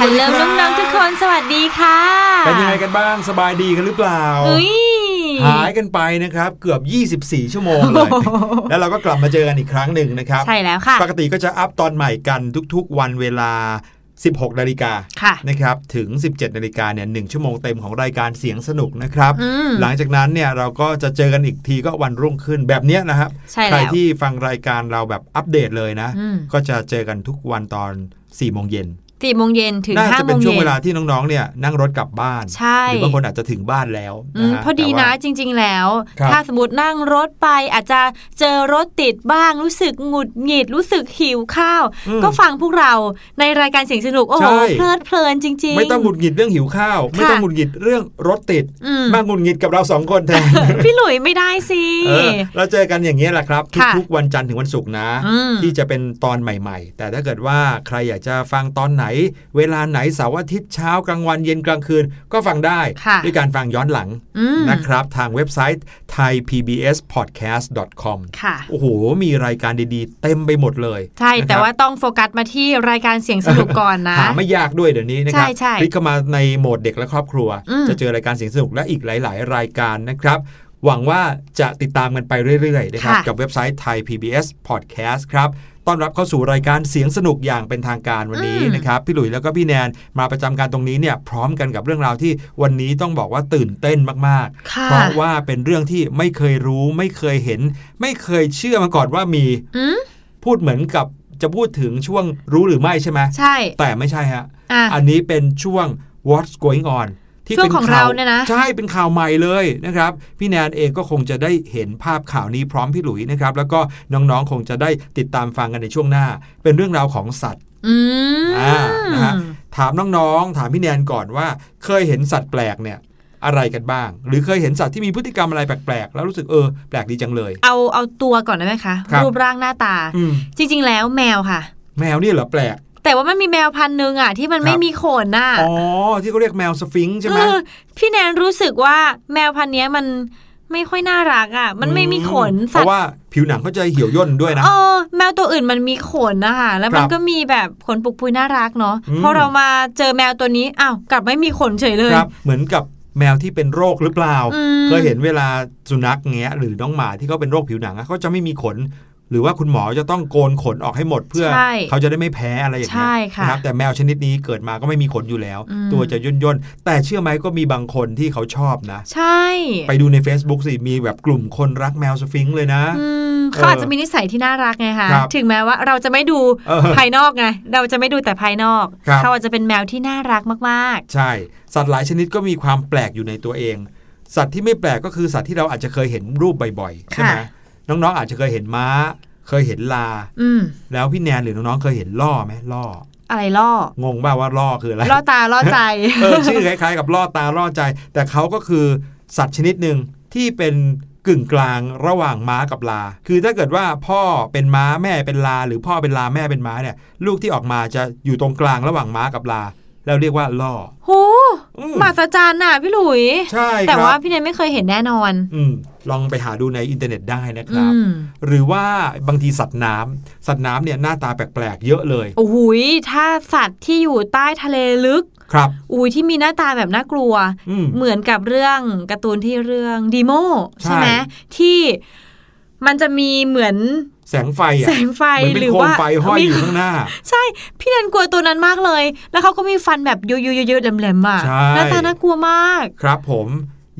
ฮัลโหลฮัลโหลน้องๆทุกคนสวัสดีค่ะ เป็นยังไงกันบ้างสบายดีกันหรือเปล่าเฮ้ยหายกันไปนะครับเกือบ 24 ชั่วโมงเลย แล้วเราก็กลับมาเจอกันอีกครั้งหนึ่งนะครับ ใช่แล้วค่ะ ปกติก็จะอัพตอนใหม่กันทุกๆ วันเวลา 16 นาฬิกาค่ะนะครับ ถึง 17 นาฬิกาเนี่ยหชั่วโมงเต็มของรายการเสียงสนุกนะครับอืมหลังจากนั้นเนี่ยเราก็จะเจอกันอีกทีก็วันรุ่งขึ้นแบบเนี้ยนะครับใช่แล้วใครที่ฟังรายการเราแบบอัปเดตเลยนะอืมก็จะเจอกันทุกวันตอน4โมงเย็น สี่โมงเย็นถึงน่าห้าจะโมเป็นงช่วงเย็เวนลาที่น้องๆเนี่ยนั่งรถกลับบ้านใช่หรือบางคนอาจจะถึงบ้านแล้วอืนะมฮะพอดีแต่นะว่าจริง ๆ แล้วครับถ้าสมมตินั่งรถไปอาจจะเจอรถติดบ้างรู้สึกหงุดหงิดรู้สึกหิวข้าวอืมก็ฟังพวกเราในรายการเสียงสนุกโอ้โหใช่เพลิดเพลินจริง ๆ ไม่ต้องหงุดหงิดเรื่องหิวข้าว ไม่ต้องหงุดหงิดเรื่องรถติดอืมมาหงุดหงิดกับเราสองคนแทนพี่หลุยไม่ได้สิเออเราเจอกันอย่างนี้ยแหละครับค่ะทุกๆวันจันทร์ถึงวันศุกร์นะอืมที่จะเป็นตอนใหม่ ๆ แต่ถ้าเกิดว่าใครอยากจะฟังตอนไหนเวลาไหนเสาร์อาทิตย์เช้ากลางวันเย็นกลางคืนก็ฟังได้ค่ะด้วยการฟังย้อนหลังอืมนะครับ ทางเว็บไซต์ thaipbspodcast.com ค่ะโอ้โห มีรายการดีๆ เต็มไปหมดเลย ใช่นะครับแต่ว่าต้องโฟกัสมาที่รายการเสียงสนุกก่อนนะหาไม่ยากด้วยเดี๋ยวนี้นะครับใช่ใช่คลิกเข้ามาในโหมดเด็กและครอบครัวอืมจะเจอรายการเสียงสนุกและอีกหลาย ๆ รายการนะครับหวังว่าจะติดตามกันไปเรื่อย ๆ นะครับค่ะกับเว็บไซต์ Thai PBS Podcast ครับ ต้อนรับเข้าสู่รายการเสียงสนุกอย่างเป็นทางการวันนี้นะครับพี่หลุยแล้วก็พี่แนนมาประจำการตรงนี้เนี่ยพร้อมกันกับเรื่องราวที่วันนี้ต้องบอกว่าตื่นเต้นมากค่ะๆเพราะว่าเป็นเรื่องที่ไม่เคยรู้ไม่เคยเห็น ไม่เคยเชื่อมาก่อนว่ามีอืมพูดเหมือนกับจะพูดถึงช่วงรู้หรือไม่ใช่ไหมใช่ แต่ไม่ใช่ฮะอะอันนี้เป็นช่วง What's Going On ที่ช่วงเป็นของข่าวเราเนี่ยนะใช่เป็นข่าวใหม่เลยนะครับ พี่แนนเองก็คงจะได้เห็นภาพข่าวนี้พร้อมพี่หลุยนะครับ แล้วก็น้องๆคงจะได้ติดตามฟังกันในช่วงหน้า เป็นเรื่องราวของสัตว์อืมอ่านะฮะถามน้องๆ ถามพี่แนนก่อนว่า เคยเห็นสัตว์แปลกเนี่ยอะไรกันบ้าง หรือเคยเห็นสัตว์ที่มีพฤติกรรมอะไรแปลกๆ แล้วรู้สึกเออแปลกดีจังเลย เอาเอาตัวก่อนได้ไหมคะครับรูปร่างหน้าตาอืมจริงๆแล้วแมวค่ะ แมวนี่เหรอแปลก แต่ว่ามันมีแมวพันธุ์หนึ่งอะ ที่มันครับไม่มีขนน่ะอ๋อที่เขาเรียกแมวสฟิงค์ใช่ไหมเออพี่แนนรู้สึกว่าแมวพันธุ์เนี้ยมันไม่ค่อยน่ารักอะ มันไม่มีขนเพสัตราะว์ว่าผิวหนังเขาจะเหี่ยวย่นด้วยนะเออแมวตัวอื่นมันมีขนนะคะแล้วมันครับก็มีแบบขนปุกปุยน่ารักเนาะอืมพอเรามาเจอแมวตัวนี้อ้าวกลับไม่มีขนเฉยเลยครับเหมือนกับแมวที่เป็นโรคหรือเปล่าอืมเคยเห็นเวลาสุนัขเงี้ยหรือน้องหมาที่เขาเป็นโรคผิวหนังอะเขาจะไม่มีขน หรือว่าคุณหมอจะต้องโกนขนออกให้หมดเพื่อใช่เขาจะได้ไม่แพ้อะไรอย่างเงี้ใช่ยค่ะนะครับแต่แมวชนิดนี้เกิดมาก็ไม่มีขนอยู่แล้วอืมตัวจะย่นย่นๆแต่เชื่อไหมก็มีบางคนที่เขาชอบนะ ใช่ ไปดูใน Facebook สิมีแบบกลุ่มคนรักแมวสฟิงค์เลยนะอืมเขาอาจจะมีนิสัยที่น่ารักไงคะครับถึงแม้ว่าเราจะไม่ดูเออภายนอกไงเราจะไม่ดูแต่ภายนอกครับเขาอาจจะเป็นแมวที่น่ารักมากใช่ สัตว์หลายชนิดก็มีความแปลกอยู่ในตัวเอง สัตว์ที่ไม่แปลกก็คือสัตว์ที่เราอาจจะเคยเห็นรูปบ่อยๆใช่ไหมค่ะ น้องๆอาจจะเคยเห็นม้า เคยเห็นลาๆอืมแล้วพี่แนนหรือน้องๆเคยเห็นล่อไหมล่อ อะไรล่อ งงบ้าว่าล่อคืออะไร ล่อตาล่อใจ เออชื่อคล้ายๆ กับล่อตาล่อใจ แต่เขาก็คือสัตว์ชนิดหนึ่งที่เป็นกึ่งกลางระหว่างม้ากับลา คือถ้าเกิดว่าพ่อเป็นม้าแม่เป็นลา หรือพ่อเป็นลาแม่เป็นม้าเนี่ย ลูกที่ออกมาจะอยู่ตรงกลางระหว่างม้ากับลา แล้วเรียกว่าล่อโหอืมมหัศจรรย์น่ะพี่หลุย ใช่ครับแต่ว่าพี่เนยไม่เคยเห็นแน่นอน อืม ลองไปหาดูในอินเทอร์เน็ตได้นะคอืรับมหรือว่าบางทีสัตว์น้ำสัตว์น้ำเนี่ยหน้าตาแปลกๆ เยอะเลยโอ้โหยถ้าสัตว์ที่อยู่ใต้ทะเลลึกครับอุ้ยที่มีหน้าตาแบบน่ากลัวอืมเหมือนกับเรื่องการ์ตูนที่เรื่องดีโมใช่ใช่ไหมที่มันจะมีเหมือนแสงไฟอะแสงไฟเหมือนเป็หนรือโคมว่าไฟห้อยมีอยู่ข้างหน้า ใช่ พี่แนนกลัวตัวนั้นมากเลย แล้วเขาก็มีฟันแบบเยอะๆๆๆแหลมๆอะใช่หน้าตาน่ากลัวมาก ครับผม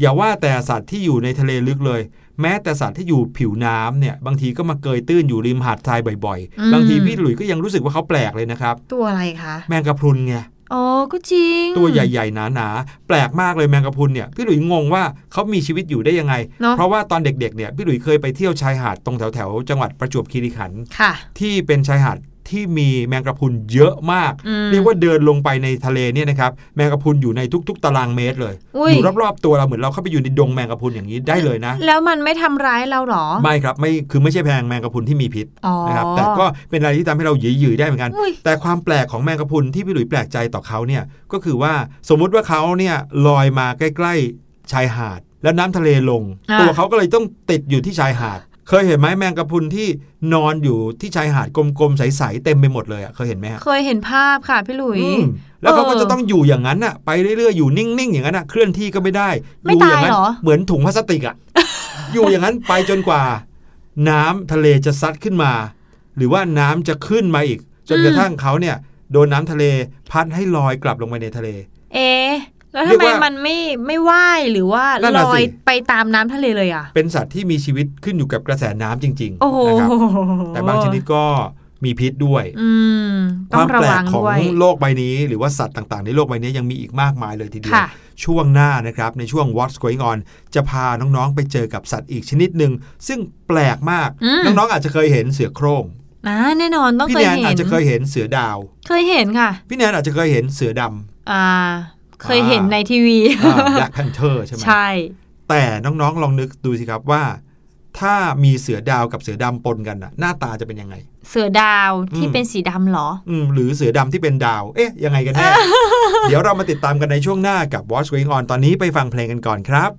อย่าว่าแต่สัตว์ที่อยู่ในทะเลลึกเลย แม้แต่สัตว์ที่อยู่ผิวน้ำเนี่ย บางทีก็มาเกยตื้นอยู่ริมหาดทรายบ่อยอืมๆบางทีพี่หลุยก็ยังรู้สึกว่าเขาแปลกเลยนะครับ ตัวอะไรคะแมงกะพรุนไงอ๋อก็จริง ตัวใหญ่ๆหนาๆแปลกมากเลยแมงกะพรุนเนี่ยพี่หลุยงงว่าเขามีชีวิตอยู่ได้ยังไงเนาะเพราะว่าตอนเด็กๆเนี่ยพี่หลุยเคยไปเที่ยวชายหาดตรงแถวๆจังหวัดประจวบคีรีขันธ์ค่ะที่เป็นชายหาด ที่มีแมงกะพรุนเยอะมากอืมเรียกว่าเดินลงไปในทะเลเนี่ยนะครับแมงกะพรุนอยู่ในทุก ๆ ตารางเมตรเลยอุ้ยอยู่รอบๆตัวเราเหมือนเราเข้าไปอยู่ในดงแมงกะพรุนอย่างนี้ได้เลยนะ แล้วมันไม่ทำร้ายเราเหรอ ไม่ครับไม่คือไม่ใช่แพงแมงกะพรุนที่มีพิษอ๋อนะครับแต่ก็เป็นอะไรที่ทำให้เราหยืยๆได้เหมือนกันอุ้ยแต่ความแปลกของแมงกะพรุนที่พี่หลุยแปลกใจต่อเขาเนี่ยก็คือว่าสมมุติว่าเขาเนี่ยลอยมาใกล้ ๆชายหาดแล้วน้ำทะเลลงอ่าตัวเขาก็เลยต้องติดอยู่ที่ชายหาด เคยเห็นไหมแมงกะพรุนที่นอนอยู่ที่ชายหาดกลมๆใสๆเต็มไปหมดเลยอะเคยเห็นไหมฮะเคยเห็นภาพค่ะพี่หลุยอืมแล้วเขาก็เออจะต้องอยู่อย่างนั้นอะไปเรื่อยๆอยู่นิ่งๆอย่างนั้นอะเคลื่อนที่ก็ไม่ได้ไม่อยู่อย่างตายนั้นเหรอเหมือนถุงพลาสติกอะอยู่อย่างนั้นไปจนกว่า น้ำทะเลจะซัดขึ้นมา หรือว่าน้ำจะขึ้นมาอีก จนกระทั่งเขาเนี่ย โดนน้ำทะเลพัดให้ลอยกลับลงไปในทะเล เอ๊ะ แล้วเรีทำยกไมว่ามันไม่ไม่ว่ายหรือว่านั่นลน่ะอสิยไปตามน้ำทะเลเลยอะ เป็นสัตว์ที่มีชีวิตขึ้นอยู่กับกระแสน้ำจริงโอ้โหๆนะครับแต่บางชนิดก็มีพิษด้วยอืมคต้อวางมระแปลวักงของด้วยโลกใบนี้ หรือว่าสัตว์ต่างๆ ในโลกใบนี้ยังมีอีกมากมายเลยทีเดียวค่ะช่วงหน้านะครับ ในช่วง What's Going On จะพาน้องๆ ไปเจอกับสัตว์อีกชนิดหนึ่งซึ่งแปลกมากอืมน้องๆ อาจจะเคยเห็นเสือโคร่งอ่าแน่นอนต้องพี่เคยแนนเห็อาจนจะเคยเห็นเสือดาว เคยเห็นค่ะ พี่แนนอาจจะเคยเห็นเสือดำอ่า เคยเห็นในทีวีแบล็ค panther ใช่ไหมใช่ แต่น้องๆลองนึกดูสิครับว่า ถ้ามีเสือดาวกับเสือดำปนกันน่ะ หน้าตาจะเป็นยังไง เสือดาวที่อืมเป็นสีดำเหรอ อืมหรือเสือดำที่เป็นดาว เอ๊ะ ยังไงกันแน่ เดี๋ยวเรามาติดตามกันในช่วงหน้ากับ Watch Going On ตอนนี้ไปฟังเพลงกันก่อนครับ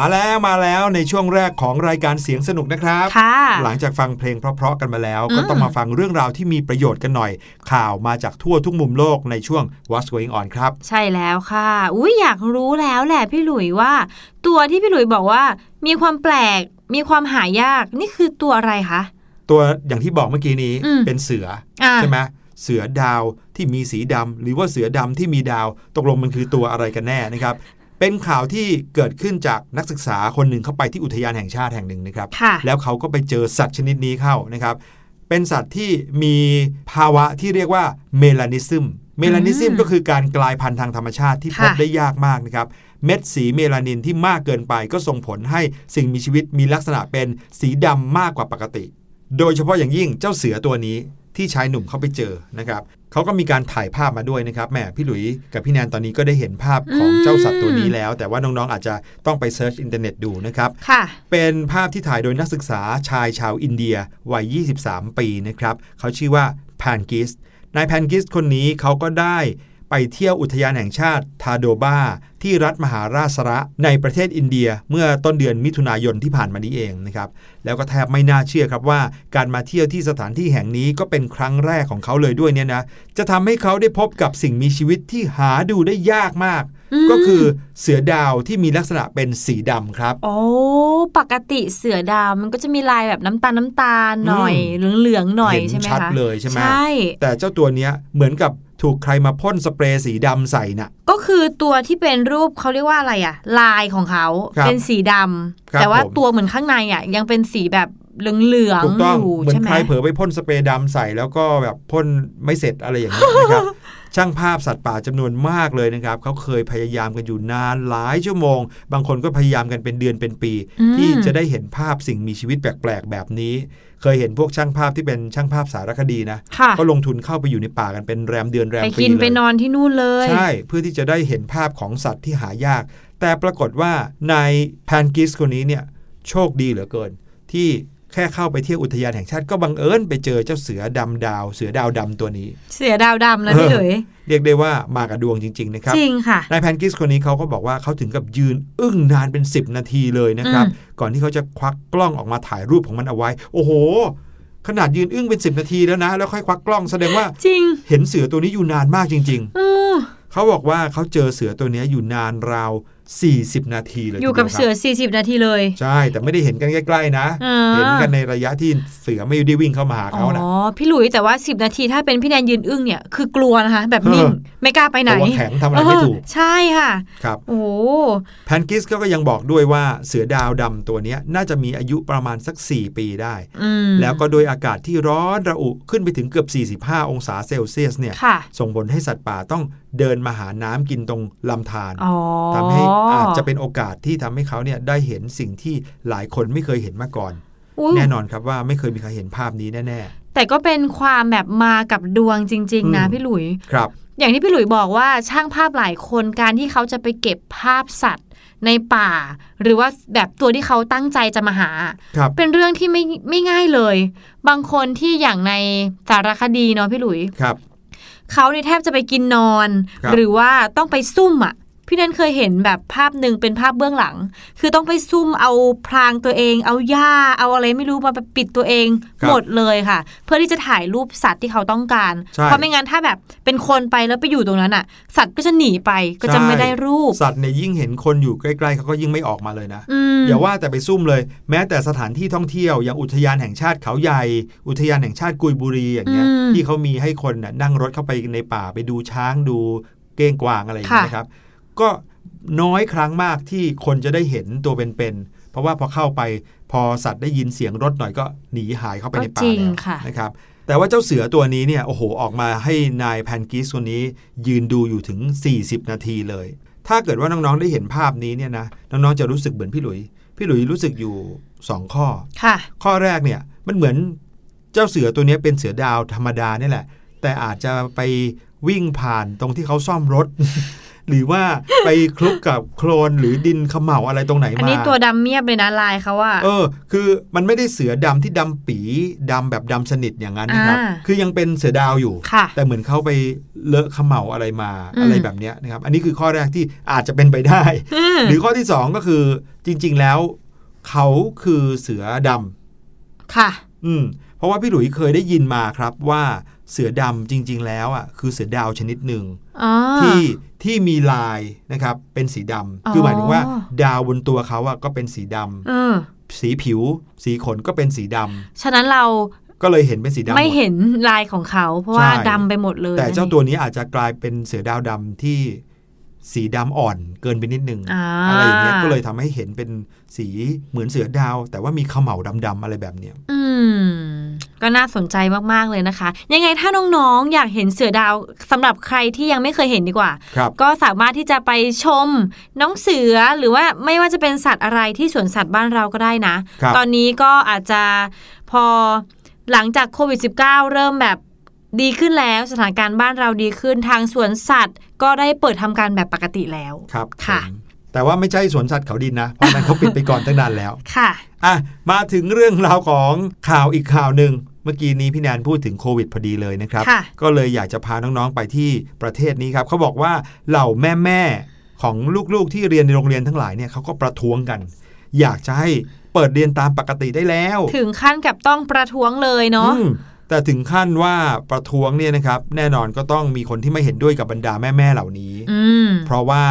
มาแล้วมาแล้วในช่วงแรกของรายการเสียงสนุกนะครับค่ะหลังจากฟังเพลงเพราะๆกันมาแล้วอืมก็ต้องมาฟังเรื่องราวที่มีประโยชน์กันหน่อย ข่าวมาจากทั่วทุกมุมโลกในช่วง What's Going On ครับ ใช่แล้วค่ะ อุ้ยอยากรู้แล้วแหละพี่หลุยว่า ตัวที่พี่หลุยบอกว่า มีความแปลก มีความหายากนี่คือตัวอะไรคะตัวอย่างที่บอกเมื่อกี้นี้อืมเป็นเสืออ่าใช่ไหมเสือดาวที่มีสีดำหรือว่าเสือดำที่มีดาว ตกลงมันคือตัวอะไรกันแน่นะครับ เป็นข่าวที่เกิดขึ้นจากนักศึกษาคนหนึ่งเข้าไปที่อุทยานแห่งชาติแห่งหนึ่งนะครับค่ะแล้วเขาก็ไปเจอสัตว์ชนิดนี้เข้านะครับ เป็นสัตว์ที่มีภาวะที่เรียกว่าเมลานิซึม เมลานิซึมอืมก็คือการกลายพันธุ์ทางธรรมชาติที่พบค่ะได้ยากมากนะครับ เม็ดสีเมลานินที่มากเกินไปก็ส่งผลให้สิ่งมีชีวิตมีลักษณะเป็นสีดำมากกว่าปกติ โดยเฉพาะอย่างยิ่งเจ้าเสือตัวนี้ ที่ชายหนุ่มเขาไปเจอนะครับเขาก็มีการถ่ายภาพมาด้วยนะครับแหมพี่หลุยกับพี่แนนตอนนี้ก็ได้เห็นภาพของเจ้าสัตว์ตัวนี้แล้ว แต่ว่าน้องๆอาจจะต้องไป search อินเทอร์เน็ตดูนะครับค่ะเป็นภาพที่ถ่ายโดยนักศึกษาชายชาวอินเดียวัย 23 ปีนะครับเขาชื่อว่าแพนกิสนายแพนกิสคนนี้เขาก็ได้ ไปเที่ยวอุทยานแห่งชาติทาโดบาที่รัฐมหาราษฏระในประเทศอินเดียเมื่อต้นเดือนมิถุนายนที่ผ่านมานี้เองนะครับแล้วก็แทบไม่น่าเชื่อครับว่า การมาเที่ยวที่สถานที่แห่งนี้ก็เป็นครั้งแรกของเขาเลยด้วยเนี่ยนะจะทำให้เขาได้พบกับสิ่งมีชีวิตที่หาดูได้ยากมากอืมก็คือเสือดาวที่มีลักษณะเป็นสีดำครับ โอ้ปกติเสือดาวมันก็จะมีลายแบบน้ำตาลน้ำตาลหน่อยเหลืองๆหน่อยเห็นใช่ไหมคะชัดเลยใช่ไหมใช่แต่เจ้าตัวเนี้ยเหมือนกับ ถูกใครมาพ่นสเปรย์สีดำใส่น่ะ ก็คือตัวที่เป็นรูปเขาเรียกว่าอะไรอะลายของเขาครับเป็นสีดครัำบแต่ว่าผม ตัวเหมือนข้างในอะยังเป็นสีแบบเหลืองถูกๆต้องอยู่เหมือนใช่ไหม ใครเผลอไปพ่นสเปรย์ดำใส่แล้วก็แบบพ่นไม่เสร็จอะไรอย่างนี้ยนะครับ ช่างภาพสัตว์ป่าจำนวนมากเลยนะครับเขาเคยพยายามกันอยู่นานหลายชั่วโมง บางคนก็พยายามกันเป็นเดือนเป็นปี อืม ที่จะได้เห็นภาพสิ่งมีชีวิตแปลกๆ แบบนี้ เคยเห็นพวกช่างภาพที่เป็นช่างภาพสารคดีนะค่ะก็ลงทุนเข้าไปอยู่ในป่ากันเป็นแรมเดือนแรมไปปีกินเลยไปนอนที่นู่นเลย ใช่ เพื่อที่จะได้เห็นภาพของสัตว์ที่หายาก แต่ปรากฏว่านายแพนกิสคนนี้เนี่ยโชคดีเหลือเกิน ที่ แค่เข้าไปเที่ยวอุทยานแห่งชาติก็บังเอิญไปเจอเจ้าเสือดำดาว เสือดาวดำตัวนี้ เสือดาวดำนะพี่เออหลุยเรียกได้ว่ามากับดวงจริง ๆ นะครับจริงค่ะนายแพนกิสคนนี้เขาก็บอกว่าเขาถึงกับยืนอึ้งนานเป็น 10 นาทีเลยนะครับอืมก่อนที่เขาจะควักกล้องออกมาถ่ายรูปของมันเอาไว้ โอ้โห ขนาดยืนอึ้งเป็น 10 นาทีแล้วนะ แล้วค่อยควักกล้องแสดงว่าจริง เห็นเสือตัวนี้อยู่นานมากจริง ๆเออเขาบอกว่าเขาเจอเสือตัวเนี้ยอยู่นานราว 40 นาทีเลยอยู่กับทีดีวเสือครับ40 นาทีเลย ใช่ แต่ไม่ได้เห็นกันใกล้ๆนะอ่าเห็นกันในระยะที่เสือไม่ได้วิ่งเข้ามาหาอ๋เขานะอพี่หลุยแต่ว่า 10 นาทีถ้าเป็นพี่แนนยืนอึ้งเนี่ยคือกลัวนะคะ แบบนิ่งเออไม่กล้าไปไหนตัวแข็งทำอะไรไม่ถูกเออใช่ค่ะ ครับ โอ้โหแพนกิสก็ยังบอกด้วยว่าเสือดาวดำตัวเนี้ยน่าจะมีอายุประมาณสัก 4 ปีได้อืมแล้วก็โดยอากาศที่ร้อนระอุขึ้นไปถึงเกือบ 45 องศาเซลเซียสเนี่ยค่ะส่งผลให้สัตว์ป่าต้อง เดินมาหาน้ำกินตรงลำธารอ๋อทำให้อาจจะเป็นโอกาสที่ทำให้เขาเนี่ยได้เห็นสิ่งที่หลายคนไม่เคยเห็นมาก่อนอุ๊ยแน่นอนครับว่าไม่เคยมีใครเห็นภาพนี้แน่แต่ก็เป็นความแบบมากับดวงจริง ๆ นะอืมพี่หลุยๆครับ อย่างที่พี่หลุยบอกว่าช่างภาพหลายคนการที่เขาจะไปเก็บภาพสัตว์ในป่า หรือว่าแบบตัวที่เขาตั้งใจจะมาหาครับเป็นเรื่องที่ไม่ไม่ง่ายเลย บางคนที่อย่างในสารคดีเนาะพี่หลุยครับ เขาเนี่ยแทบจะไปกินนอนครับหรือว่าต้องไปซุ่มอะ พี่นันเคยเห็นแบบภาพหนึ่งเป็นภาพเบื้องหลัง คือต้องไปซุ่มเอาพรางตัวเอง เอาหญ้าเอาอะไรไม่รู้มาปิดตัวเองครับหมดเลยค่ะ เพื่อที่จะถ่ายรูปสัตว์ที่เขาต้องการใช่เพราะไม่งั้นถ้าแบบเป็นคนไปแล้วไปอยู่ตรงนั้นอะ สัตว์ก็จะหนีไปก็จะไม่ได้รูป สัตว์เนี่ยยิ่งเห็นคนอยู่ใกล้ๆเขาก็ยิ่งไม่ออกมาเลยนะอืมอย่าว่าแต่ไปซุ่มเลย แม้แต่สถานที่ท่องเที่ยวอย่างอุทยานแห่งชาติเขาใหญ่ อุทยานแห่งชาติกุยบุรีอย่างเงี้ยอืมที่เขามีให้คนน่ะนั่งรถเข้าไปในป่าไปดูช้างดูเก้งกวางอะไรอย่างเงี้ยค่ะนะครับ ก็น้อยครั้งมากที่คนจะได้เห็นตัวเป็นๆเพราะว่าพอเข้าไปพอสัตว์ได้ยินเสียงรถหน่อยก็หนีหายเข้าไปในป่าก็จริงแล้วค่ะนะครับแต่ว่าเจ้าเสือตัวนี้เนี่ยโอ้โหออกมาให้นายแพนกิสคนนี้ยืนดูอยู่ถึง 40 นาทีเลย ถ้าเกิดว่าน้องๆได้เห็นภาพนี้เนี่ยนะน้องๆจะรู้สึกเหมือนพี่หลุย พี่หลุยรู้สึกอยู่ 2 ข้อค่ะข้อแรกเนี่ยมันเหมือนเจ้าเสือตัวนี้เป็นเสือดาวธรรมดาเนี่ยแหละ แต่อาจจะไปวิ่งผ่านตรงที่เขาซ่อมรถ หรือว่าไปคลุกกับโคลนหรือดินเขม่าอะไรตรงไหนมา อันนี้ตัวดำเมียบเลยนะลายเขาอะเออ คือมันไม่ได้เสือดำที่ดำปีดำแบบดำสนิทอย่างนั้นนะครับอ่าคือยังเป็นเสือดาวอยู่ค่ะแต่เหมือนเขาไปเลอะเขม่าอะไรมาอืมอะไรแบบเนี้ยนะครับ อันนี้คือข้อแรกที่อาจจะเป็นไปได้อืมหรือข้อที่สองก็คือจริง ๆ แล้วเขาคือเสือดำค่ะ อืม เพราะว่าพี่หลุยเคยได้ยินมาครับว่า เสือดำจริง ๆ แล้วอะคือเสือดาวชนิดหนึ่งอ๋อที่ที่มีลายนะครับเป็นสีดำอ๋อคือหมายถึงว่า ดาวบนตัวเขาอะก็เป็นสีดำเออสีผิว สีขนก็เป็นสีดำฉะนั้นเราก็เลยเห็นเป็นสีดำไม่หมดเห็นลายของเขา เพราะว่าใช่ดำไปหมดเลย แต่เจ้าตัวนี้อาจจะกลายเป็นเสือดาวดำที่สีดำอ่อนเกินไปนิดนึงอ่าอะไรอย่างเงี้ยก็เลยทำให้เห็นเป็นสีเหมือนเสือดาว แต่ว่ามีเขม่าดำๆอะไรแบบเนี้ยอืม ก็น่าสนใจมากๆเลยนะคะ ยังไงถ้าน้องๆ อยากเห็นเสือดาวสำหรับใครที่ยังไม่เคยเห็นดีกว่าครับก็สามารถที่จะไปชมน้องเสือหรือว่าไม่ว่าจะเป็นสัตว์อะไรที่สวนสัตว์บ้านเราก็ได้นะครับตอนนี้ก็อาจจะพอหลังจากโควิด -19 เริ่มแบบดีขึ้นแล้วสถานการณ์บ้านเราดีขึ้นทางสวนสัตว์ ก็ได้เปิดทำการแบบปกติแล้วครับค่ะผมแต่ว่าไม่ใช่สวนสัตว์เขาดินนะ เพราะนั้นเขาปิดไปก่อนตั้งนานแล้วค่ะอะมาถึงเรื่องราวของข่าวอีกข่าวหนึ่ง เมื่อกี้นี้พี่แนนพูดถึงโควิดพอดีเลยนะครับค่ะก็เลยอยากจะพาน้องๆไปที่ประเทศนี้ครับเขาบอกว่าเหล่าแม่ๆของลูกๆที่เรียนในโรงเรียนทั้งหลายเนี่ยเขาก็ประท้วงกัน อยากจะให้เปิดเรียนตามปกติได้แล้ว ถึงขั้นกับต้องประท้วงเลยเนาะอืมแต่ถึงขั้นว่าประท้วงเนี่ยนะครับ แน่นอนก็ต้องมีคนที่ไม่เห็นด้วยกับบรรดาแม่ๆเหล่านี้อืมเพราะว่า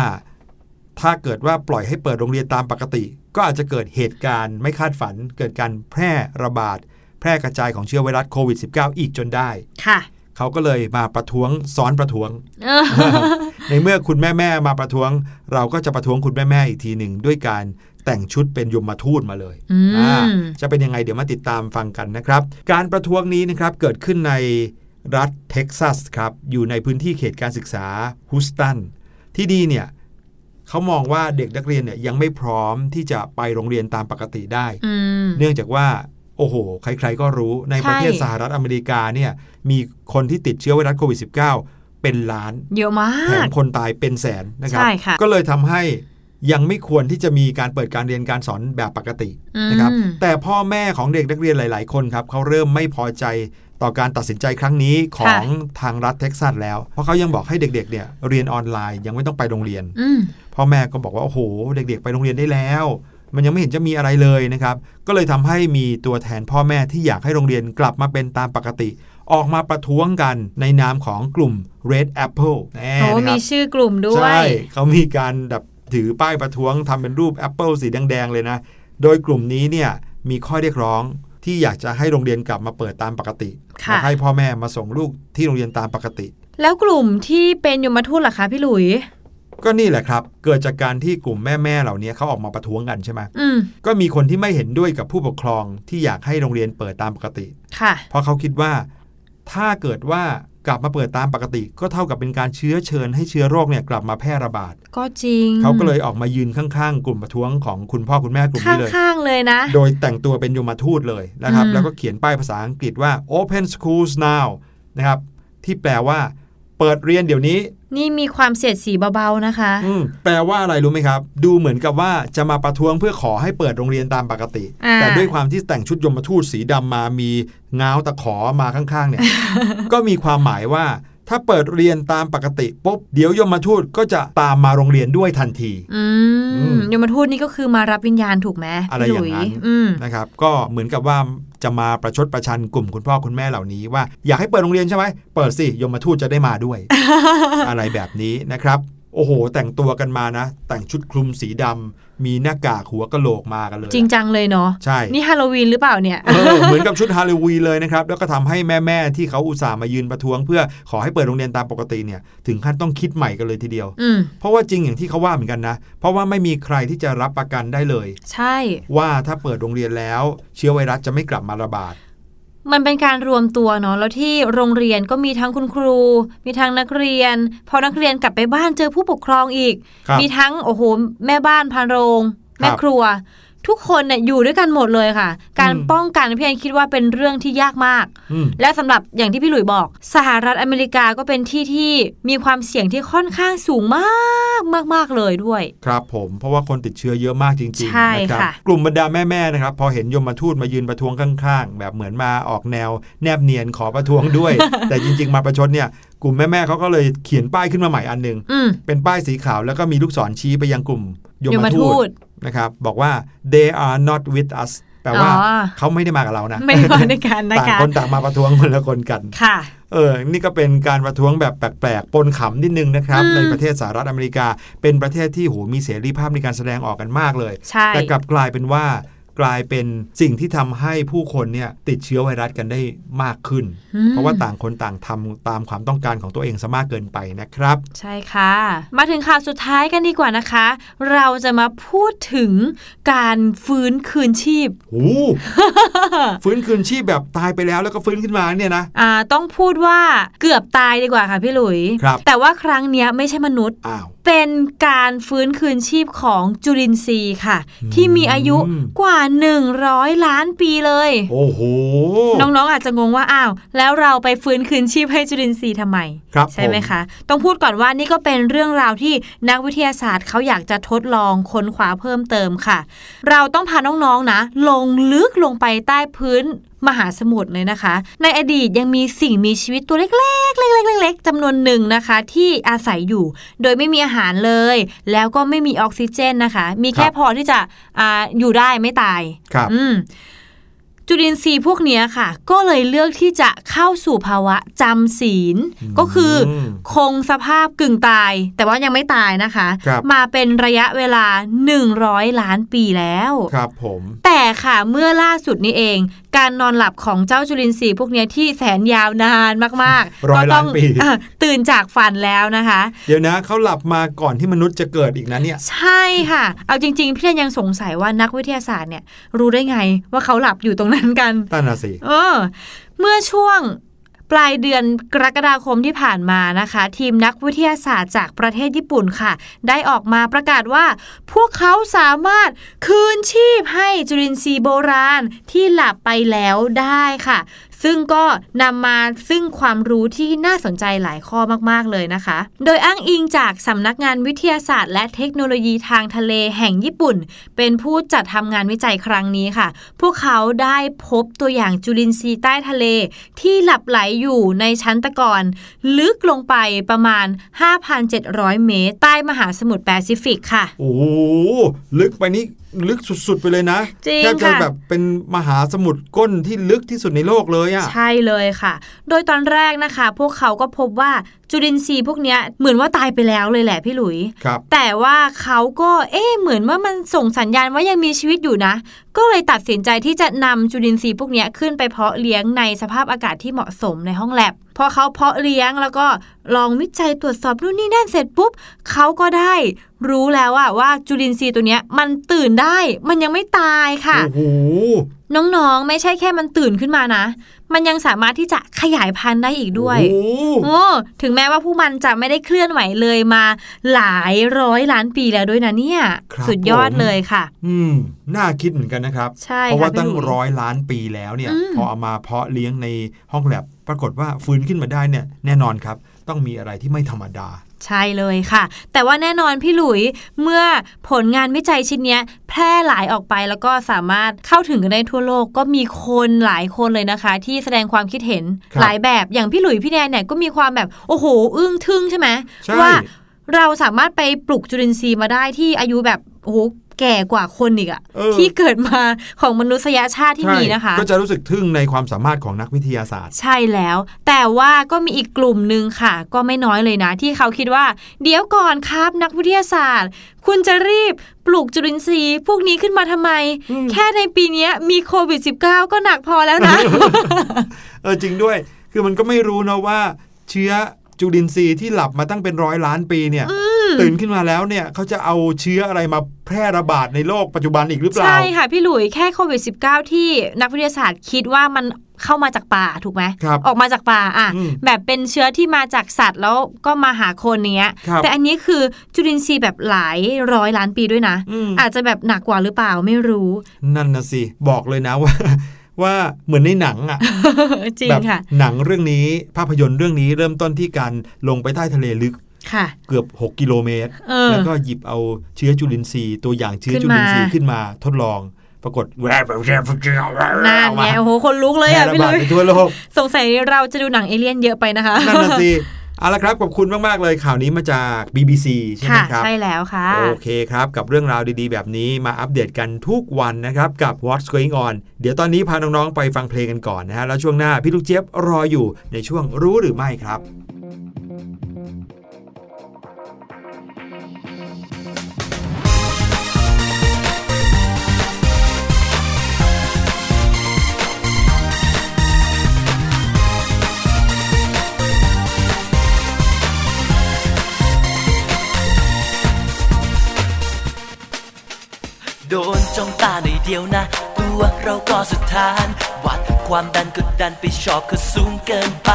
ถ้าเกิดว่าปล่อยให้เปิดโรงเรียนตามปกติ ก็อาจจะเกิดเหตุการณ์ไม่คาดฝัน เกิดการแพร่ระบาด แพร่กระจายของเชื้อไวรัสโควิด -19 อีกจนได้ค่ะเขาก็เลยมาประท้วงซ้อนประท้วงเออในเมื่อคุณแม่แม่ๆมาประท้วง เราก็จะประท้วงคุณแม่แม่ๆอีกทีหนึ่งด้วยการแต่งชุดเป็นยมทูตมาเลยอืมอ่าจะเป็นยังไงเดี๋ยวมาติดตามฟังกันนะครับ การประท้วงนี้นะครับเกิดขึ้นในรัฐเท็กซัสครับ อยู่ในพื้นที่เขตการศึกษาฮูสตัน ที่นี่เนี่ยเขามองว่าเด็กนักเรียนเนี่ยยังไม่พร้อมที่จะไปโรงเรียนตามปกติได้อืมเนื่องจากว่า โอ้โห ใครๆก็รู้ในประเทศใช่สหรัฐอเมริกาเนี่ยมีคนที่ติดเชื้อไวรัสโควิด -19 เป็นล้านเยอะมาแถมกคนตายเป็นแสนนะครับใช่ค่ะก็เลยทำให้ยังไม่ควรที่จะมีการเปิดการเรียนการสอนแบบปกตินะครับอืมแต่พ่อแม่ของเด็กนักเรียนหลาย ๆ คนครับเขาเริ่มไม่พอใจต่อการตัดสินใจครั้งนี้ของทางรัฐเท็กซัสแล้ว เพราะเขายังบอกให้เด็ก ๆ เนี่ยเรียนออนไลน์ยังไม่ต้องไปโรงเรียนอืมพ่อแม่ก็บอกว่า โอ้โห เด็ก ๆ ไปโรงเรียนได้แล้ว มันยังไม่เห็นจะมีอะไรเลยนะครับ ก็เลยทำให้มีตัวแทนพ่อแม่ที่อยากให้โรงเรียนกลับมาเป็นตามปกติ ออกมาประท้วงกันในนามของกลุ่ม Red Apple แน่โอ้นะคมีรับชื่อกลุ่มด้วใช่ยเขามีการแบบถือป้ายประท้วงทำเป็นรูปแอปเปิลสีแดงๆเลยนะ โดยกลุ่มนี้เนี่ยมีข้อเรียกร้องที่อยากจะให้โรงเรียนกลับมาเปิดตามปกติค่ะและให้พ่อแม่มาส่งลูกที่โรงเรียนตามปกติ แล้วกลุ่มที่เป็นยมทูตล่ะคะพี่หลุย ก็นี่แหละครับ เกิดจากการที่กลุ่มแม่ๆเหล่านี้เขาออกมาประท้วงกันใช่ไหมอืมก็มีคนที่ไม่เห็นด้วยกับผู้ปกครองที่อยากให้โรงเรียนเปิดตามปกติค่ะเพราะเขาคิดว่า ถ้าเกิดว่ากลับมาเปิดตามปกติ ก็เท่ากับเป็นการเชื้อเชิญให้เชื้อโรคเนี่ยกลับมาแพร่ระบาด ก็จริง เขาก็เลยออกมายืนข้างๆ กลุ่มประท้วงของคุณพ่อคุณแม่กลุ่มนี้เลยข้างๆเลยนะ โดยแต่งตัวเป็นยมทูตเลยนะครับอืมแล้วก็เขียนป้ายภาษาอังกฤษว่า Open Schools Now นะครับที่แปลว่า เปิดเรียนเดี๋ยวนี้ นี่มีความเสียดสีเบาๆนะคะ อืมแปลว่าอะไรรู้ไหมครับ ดูเหมือนกับว่าจะมาประท้วงเพื่อขอให้เปิดโรงเรียนตามปกติ อ่า แต่ด้วยความที่แต่งชุดยมทูตสีดำมามีง้าวตะขอมาข้างๆเนี่ย ก็มีความหมายว่า ถ้าเปิดเรียนตามปกติปุ๊บเดี๋ยวยมทูตก็จะตามมาโรงเรียนด้วยทันที อือืมม ยมทูตนี่ก็คือมารับวิญญาณถูกไหมอะไรพี่หอลุย่างนั้นอืมนะครับ ก็เหมือนกับว่าจะมาประชดประชันกลุ่มคุณพ่อคุณแม่เหล่านี้ว่าอยากให้เปิดโรงเรียนใช่ไหมเปิดสิยมทูตจะได้มาด้วย อะไรแบบนี้นะครับ โอ้โห แต่งตัวกันมานะ แต่งชุดคลุมสีดำมีหน้ากากหัวกะโหลกมากันเลย จริงจังเลยเนาะใช่ นี่ฮาโลวีนหรือเปล่าเนี่ยเออเหมือนกับชุดฮาโลวีนเลยนะครับ แล้วก็ทำให้แม่ๆที่เขาอุตส่าห์มายืนประท้วง เพื่อขอให้เปิดโรงเรียนตามปกติเนี่ย ถึงขั้นต้องคิดใหม่กันเลยทีเดียวอืมเพราะว่าจริงอย่างที่เขาว่าเหมือนกันนะ เพราะว่าไม่มีใครที่จะรับประกันได้เลย ใช่ ว่าถ้าเปิดโรงเรียนแล้ว เชื้อไวรัสจะไม่กลับมาระบาด มันเป็นการรวมตัวเนาะแล้วที่โรงเรียนก็มีทั้งคุณครู มีทั้งนักเรียน พอนักเรียนกลับไปบ้านเจอผู้ปกครองอีกครับมีทั้งโอ้โหแม่บ้านพานโรงครับแม่ครัว ทุกคนเนี่ยอยู่ด้วยกันหมดเลยค่ะ การอืมป้องกันพี่แอนคิดว่าเป็นเรื่องที่ยากมากอืมและสำหรับอย่างที่พี่หลุยบอก สหรัฐอเมริกาก็เป็นที่ที่มีความเสี่ยงที่ค่อนข้างสูงมากมากมากๆเลยด้วย ครับผมเพราะว่าคนติดเชื้อเยอะมากจริงใช่ๆนะครับค่ะกลุ่มบรรดาแม่ๆนะครับพอเห็นยมมาทูตมายืนประท้วงข้างๆ แบบเหมือนมาออกแนว แนบเนียนขอประท้วงด้วย แต่จริง ๆ มาประชดเนี่ยกลุ่มแม่ๆเขาก็เลยเขียนป้ายขึ้นมาใหม่อันหนึงอืมเป็นป้ายสีขาวแล้วก็มีลูกศรชี้ไปยังกลุ่มยยมมทูทูตต นะครับบอกว่า they are not with us แปลว่าอ๋อเขาไม่ได้มากับเรานะ ไม่ได้มาด้วยกันนะต่างคะคนต่างมาประท้วงคนละคนกันค่ะเออ นี่ก็เป็นการประท้วงแบบแปลกๆ ปนขำนิดนึงนะครับอืมในประเทศสหรัฐอเมริกา เป็นประเทศที่โหมีเสรีภาพในการแสดงออกกันมากเลยใช่แต่กลับกลายเป็นว่า กลายเป็นสิ่งที่ทำให้ผู้คนเนี่ยติดเชื้อไวรัสกันได้มากขึ้นอืมเพราะว่าต่างคนต่างทำตามความต้องการของตัวเองซะมากเกินไปนะครับ ใช่ค่ะ มาถึงข่าวสุดท้ายกันดีกว่านะคะ เราจะมาพูดถึงการฟื้นคืนชีพโอ้โหฟื้นคืนชีพแบบตายไปแล้วแล้วก็ฟื้นขึ้นมาเนี่ยนะอ่าต้องพูดว่าเกือบตายดีกว่าค่ะพี่หลุยครับแต่ว่าครั้งเนี้ยไม่ใช่มนุษย์อ้าว เป็นการฟื้นคืนชีพของจุลินทรีย์ค่ะอืมที่มีอายุกว่า 100 ล้านปีเลย โอ้โห น้องๆอาจจะงงว่าอ้าว แล้วเราไปฟื้นคืนชีพให้จุลินทรีย์ทำไมครับใช่ไหมผคะ ต้องพูดก่อนว่านี่ก็เป็นเรื่องราวที่นักวิทยาศาสตร์เขาอยากจะทดลองค้นคว้าเพิ่มเติมค่ะ เราต้องพาน้องๆนะ ลงลึกลงไปใต้พื้น มหาสมุทรเลยนะคะ ในอดีตยังมีสิ่งมีชีวิตตัวเล็กๆ เล็กๆเล็กๆจำนวนหนึ่งนะคะ ที่อาศัยอยู่ โดยไม่มีอาหารเลย แล้วก็ไม่มีออกซิเจนนะคะ มีแค่พอที่จะอาอยู่ได้ไม่ตายครับอืมจุลินทรีย์พวกเนี้ยค่ะ ก็เลยเลือกที่จะเข้าสู่ภาวะจำศีล ก็คืออมคงสภาพกึ่งตาย แต่ว่ายังไม่ตายนะคะครับมาเป็นระยะเวลา 100 ล้านปีแล้ว ครับผม แต่ค่ะเมื่อล่าสุดนี้เอง การนอนหลับของเจ้าจุลินทรีย์พวกเนี้ยที่แสนยาวนานมากๆร้ก็อยต้ล้าอนงปีอะตื่นจากฝันแล้วนะคะ เดี๋ยวนะเขาหลับมาก่อนที่มนุษย์จะเกิดอีกนะเนี่ย ใช่ค่ะ เอาจริง ๆ พี่เทนยังสงสัยว่านักวิทยาศาสตร์เนี่ยรู้ได้ไงว่าเขาหลับอยู่ตรงนั้นกันตั้นน่ะสิเออเมื่อช่วง ปลายเดือนกรกฎาคมที่ผ่านมานะคะ ทีมนักวิทยาศาสตร์จากประเทศญี่ปุ่นค่ะ ได้ออกมาประกาศว่า พวกเขาสามารถคืนชีพให้จุลินทรีย์โบราณที่หลับไปแล้วได้ค่ะ ซึ่งก็นำมาซึ่งความรู้ที่น่าสนใจหลายข้อมาก ๆ เลยนะคะ โดยอ้างอิงจากสำนักงานวิทยาศาสตร์ และเทคโนโลยีทางทะเลแห่งญี่ปุ่น เป็นผู้จัดทำงานวิจัยครั้งนี้ค่ะ พวกเขาได้พบตัวอย่างจุลินทรีย์ใต้ทะเล ที่หลับไหลอยู่ในชั้นตะกอนลึกลงไปประมาณ 5,700 เมตร ใต้มหาสมุทรแปซิฟิกค่ะ โอ้ลึกไปนี่ ลึกสุด ๆ ไปเลยนะจริงแทบจะค่ะแบบเป็นมหาสมุทรก้นที่ลึกที่สุดในโลกเลยอะใช่เลยค่ะ โดยตอนแรกนะคะ พวกเขาก็พบว่า จุลินทรีย์พวกเนี้ยเหมือนว่าตายไปแล้วเลยแหละพี่หลุยครับแต่ว่าเขาก็เอ๊ะเหมือนว่ามันส่งสัญญาณว่ายังมีชีวิตอยู่นะ ก็เลยตัดสินใจที่จะนำจุลินทรีย์พวกเนี้ยขึ้นไปเพาะเลี้ยงในสภาพอากาศที่เหมาะสมในห้องแลบพอเขาเพาะเลี้ยงแล้วก็ลองวิจัยตรวจสอบนู่นนี่นั่นเสร็จปุ๊บเขาก็ได้รู้แล้วอะว่าจุลินทรีย์ตัวเนี้ยมันตื่นได้มันยังไม่ตายค่ะ โอ้โหน้องๆ ไม่ใช่แค่มันตื่นขึ้นมานะ มันยังสามารถที่จะขยายพันธุ์ได้อีกด้วยโอ้โหโอ้ถึงแม้ว่าผู้มันจะไม่ได้เคลื่อนไหวเลยมาหลายร้อยล้านปีแล้วด้วยนะเนี่ยครับสุดยอดผมเลยค่ะ อืมน่าคิดเหมือนกันนะครับใช่เพราะว่าค่ะตั้งพี่หลุยร้อยล้านปีแล้วเนี่ยอืมพอเอามาเพาะเลี้ยงในห้องแลบปรากฏว่าฟื้นขึ้นมาได้เนี่ยแน่นอนครับ ต้องมีอะไรที่ไม่ธรรมดา ใช่เลยค่ะ แต่ว่าแน่นอนพี่หลุยเมื่อผลงานวิจัยชิ้นเนี้ยแพร่หลายออกไปแล้วก็สามารถเข้าถึงกันได้ทั่วโลกก็มีคนหลายคนเลยนะคะ ที่แสดงความคิดเห็นครับหลายแบบอย่างพี่หลุยพี่แนนเนี่ยก็มีความแบบโอ้โห อึ้งทึ่งใช่ไหมใช่ว่าเราสามารถไปปลุกจุลินทรีย์มาได้ที่อายุแบบโอ้โห แก่กว่าคนอีกอะเออที่เกิดมาของมนุษยชาติที่ใช่มีนะคะ ก็จะรู้สึกทึ่งในความสามารถของนักวิทยาศาสตร์ ใช่แล้ว แต่ว่าก็มีอีกกลุ่มหนึ่งค่ะ ก็ไม่น้อยเลยนะ ที่เขาคิดว่า เดี๋ยวก่อนครับนักวิทยาศาสตร์ คุณจะรีบปลูกจุลินทรีย์พวกนี้ขึ้นมาทำไมอืมแค่ในปีเนี้ยมีโควิด -19 ก็หนักพอแล้วนะเออจริงด้วย คือมันก็ไม่รู้นะว่า เชื้อจุลินทรีย์ที่หลับมาตั้งเป็นร้อยล้านปีเนี่ย ตื่นขึ้นมาแล้วเนี่ยเขาจะเอาเชื้ออะไรมาแพร่ระบาดในโลกปัจจุบันอีกหรือเปล่า ใช่ค่ะ พี่หลุยแค่โควิด -19 ที่นักวิทยาศาสตร์คิดว่ามันเข้ามาจากป่าถูกไหมครับออกมาจากป่าอะอืมแบบเป็นเชื้อที่มาจากสัตว์แล้วก็มาหาคนเนี้ยครับแต่อันนี้คือจุลินทรีย์แบบหลายร้อยล้านปีด้วยนะอืมอาจจะแบบหนักกว่าหรือเปล่าไม่รู้ นั่นนะสิ บอกเลยนะว่าว่าเหมือนในหนังอะจริงแบบค่ะ หนังเรื่องนี้ภาพยนตร์เรื่องนี้เริ่มต้นที่การลงไปใต้ทะเลลึกค่ะ เกือบ 6 กิโลเมตรเออแล้วก็หยิบเอาเชื้อจุลินทรีย์ตัวอย่างเชื้อขึ้นจุลินทรีย์มาขึ้นมาทดลองปรากฏแวบนั่นไงโอ้โห คนลุกเลยแพร่อะระพี่บาดเลยไปทั่วโลกสงสัยเราจะดูหนังเอเลี่ยนเยอะไปนะคะ นั่นน่ะสิเอาละครับขอบคุณมาก ๆ เลยข่าวนี้มาจาก BBC ใช่ไหมค่ะครับ ใช่แล้วค่ะ โอเคครับ กับเรื่องราวดี ๆ แบบนี้มาอัปเดตกันทุกวันนะครับ กับ What's Going On เดี๋ยวตอนนี้พาน้อง ๆ ไปฟังเพลงกันก่อนนะฮะ แล้วช่วงหน้าพี่ลูกเจี๊ยบรออยู่ในช่วงรู้หรือไม่ครับ โดนจ้องตาในอยเดียวนะ ตัวเราก็สุดทานวัดความดันก็ดันไปชอบเขาสูงเกินไป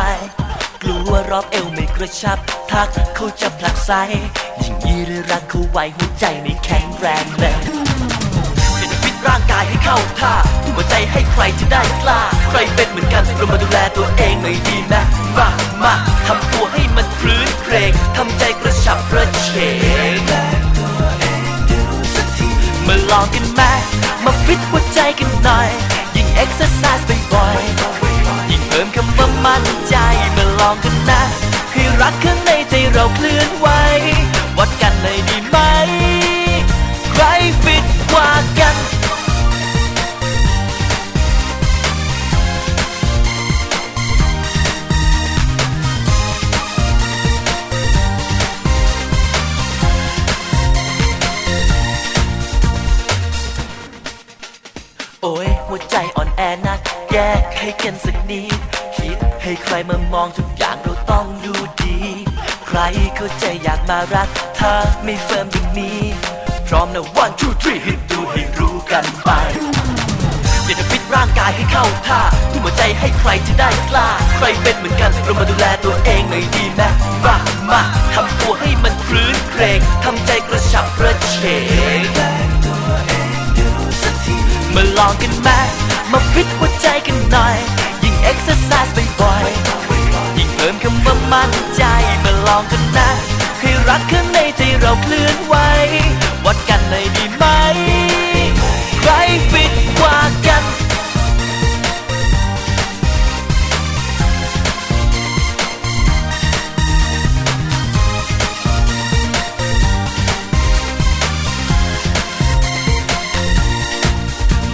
กลัวรอบเอวไม่กระชับ ทักเขาจะผลักไสยิ่งยีหรือรักเขาไว้หัวใจไม่แข็งแรงเลยเป็นฟิตร่างกายให้เข้าท่าทุ่มหัวใจให้ใครจะได้กล้า ใครเป็นเหมือนกันเรามาดูแลตัวเองหน่อยดีไหมมามาทำตัวให้ มารักถ้าไม่ firm อย่างนี้ พร้อมนะ one two three ให้ดูให้รู้กันไปอยากจะฟิตร่างกายให้เข้าท่าทุ่มหัวใจให้ใครจะได้กล้า ใครเป็นเหมือนกันเรามาดูแลตัวเองหน่อยดีไหมมามาทำตัวให้มันครื้นเครงทำใจกระฉับกระเฉงมาลองกันไหมมาฟิตหัวใจกันหน่อย ยิ่งเอ็กซ์ไซส์บ่อยๆยิ่งเพิ่มคำว่ามั่นใจมาลองกันนะ ให้รักข้างในใจเราเคลื่อนไหววัดกันเลยดีไหม ใครฟิตกว่ากัน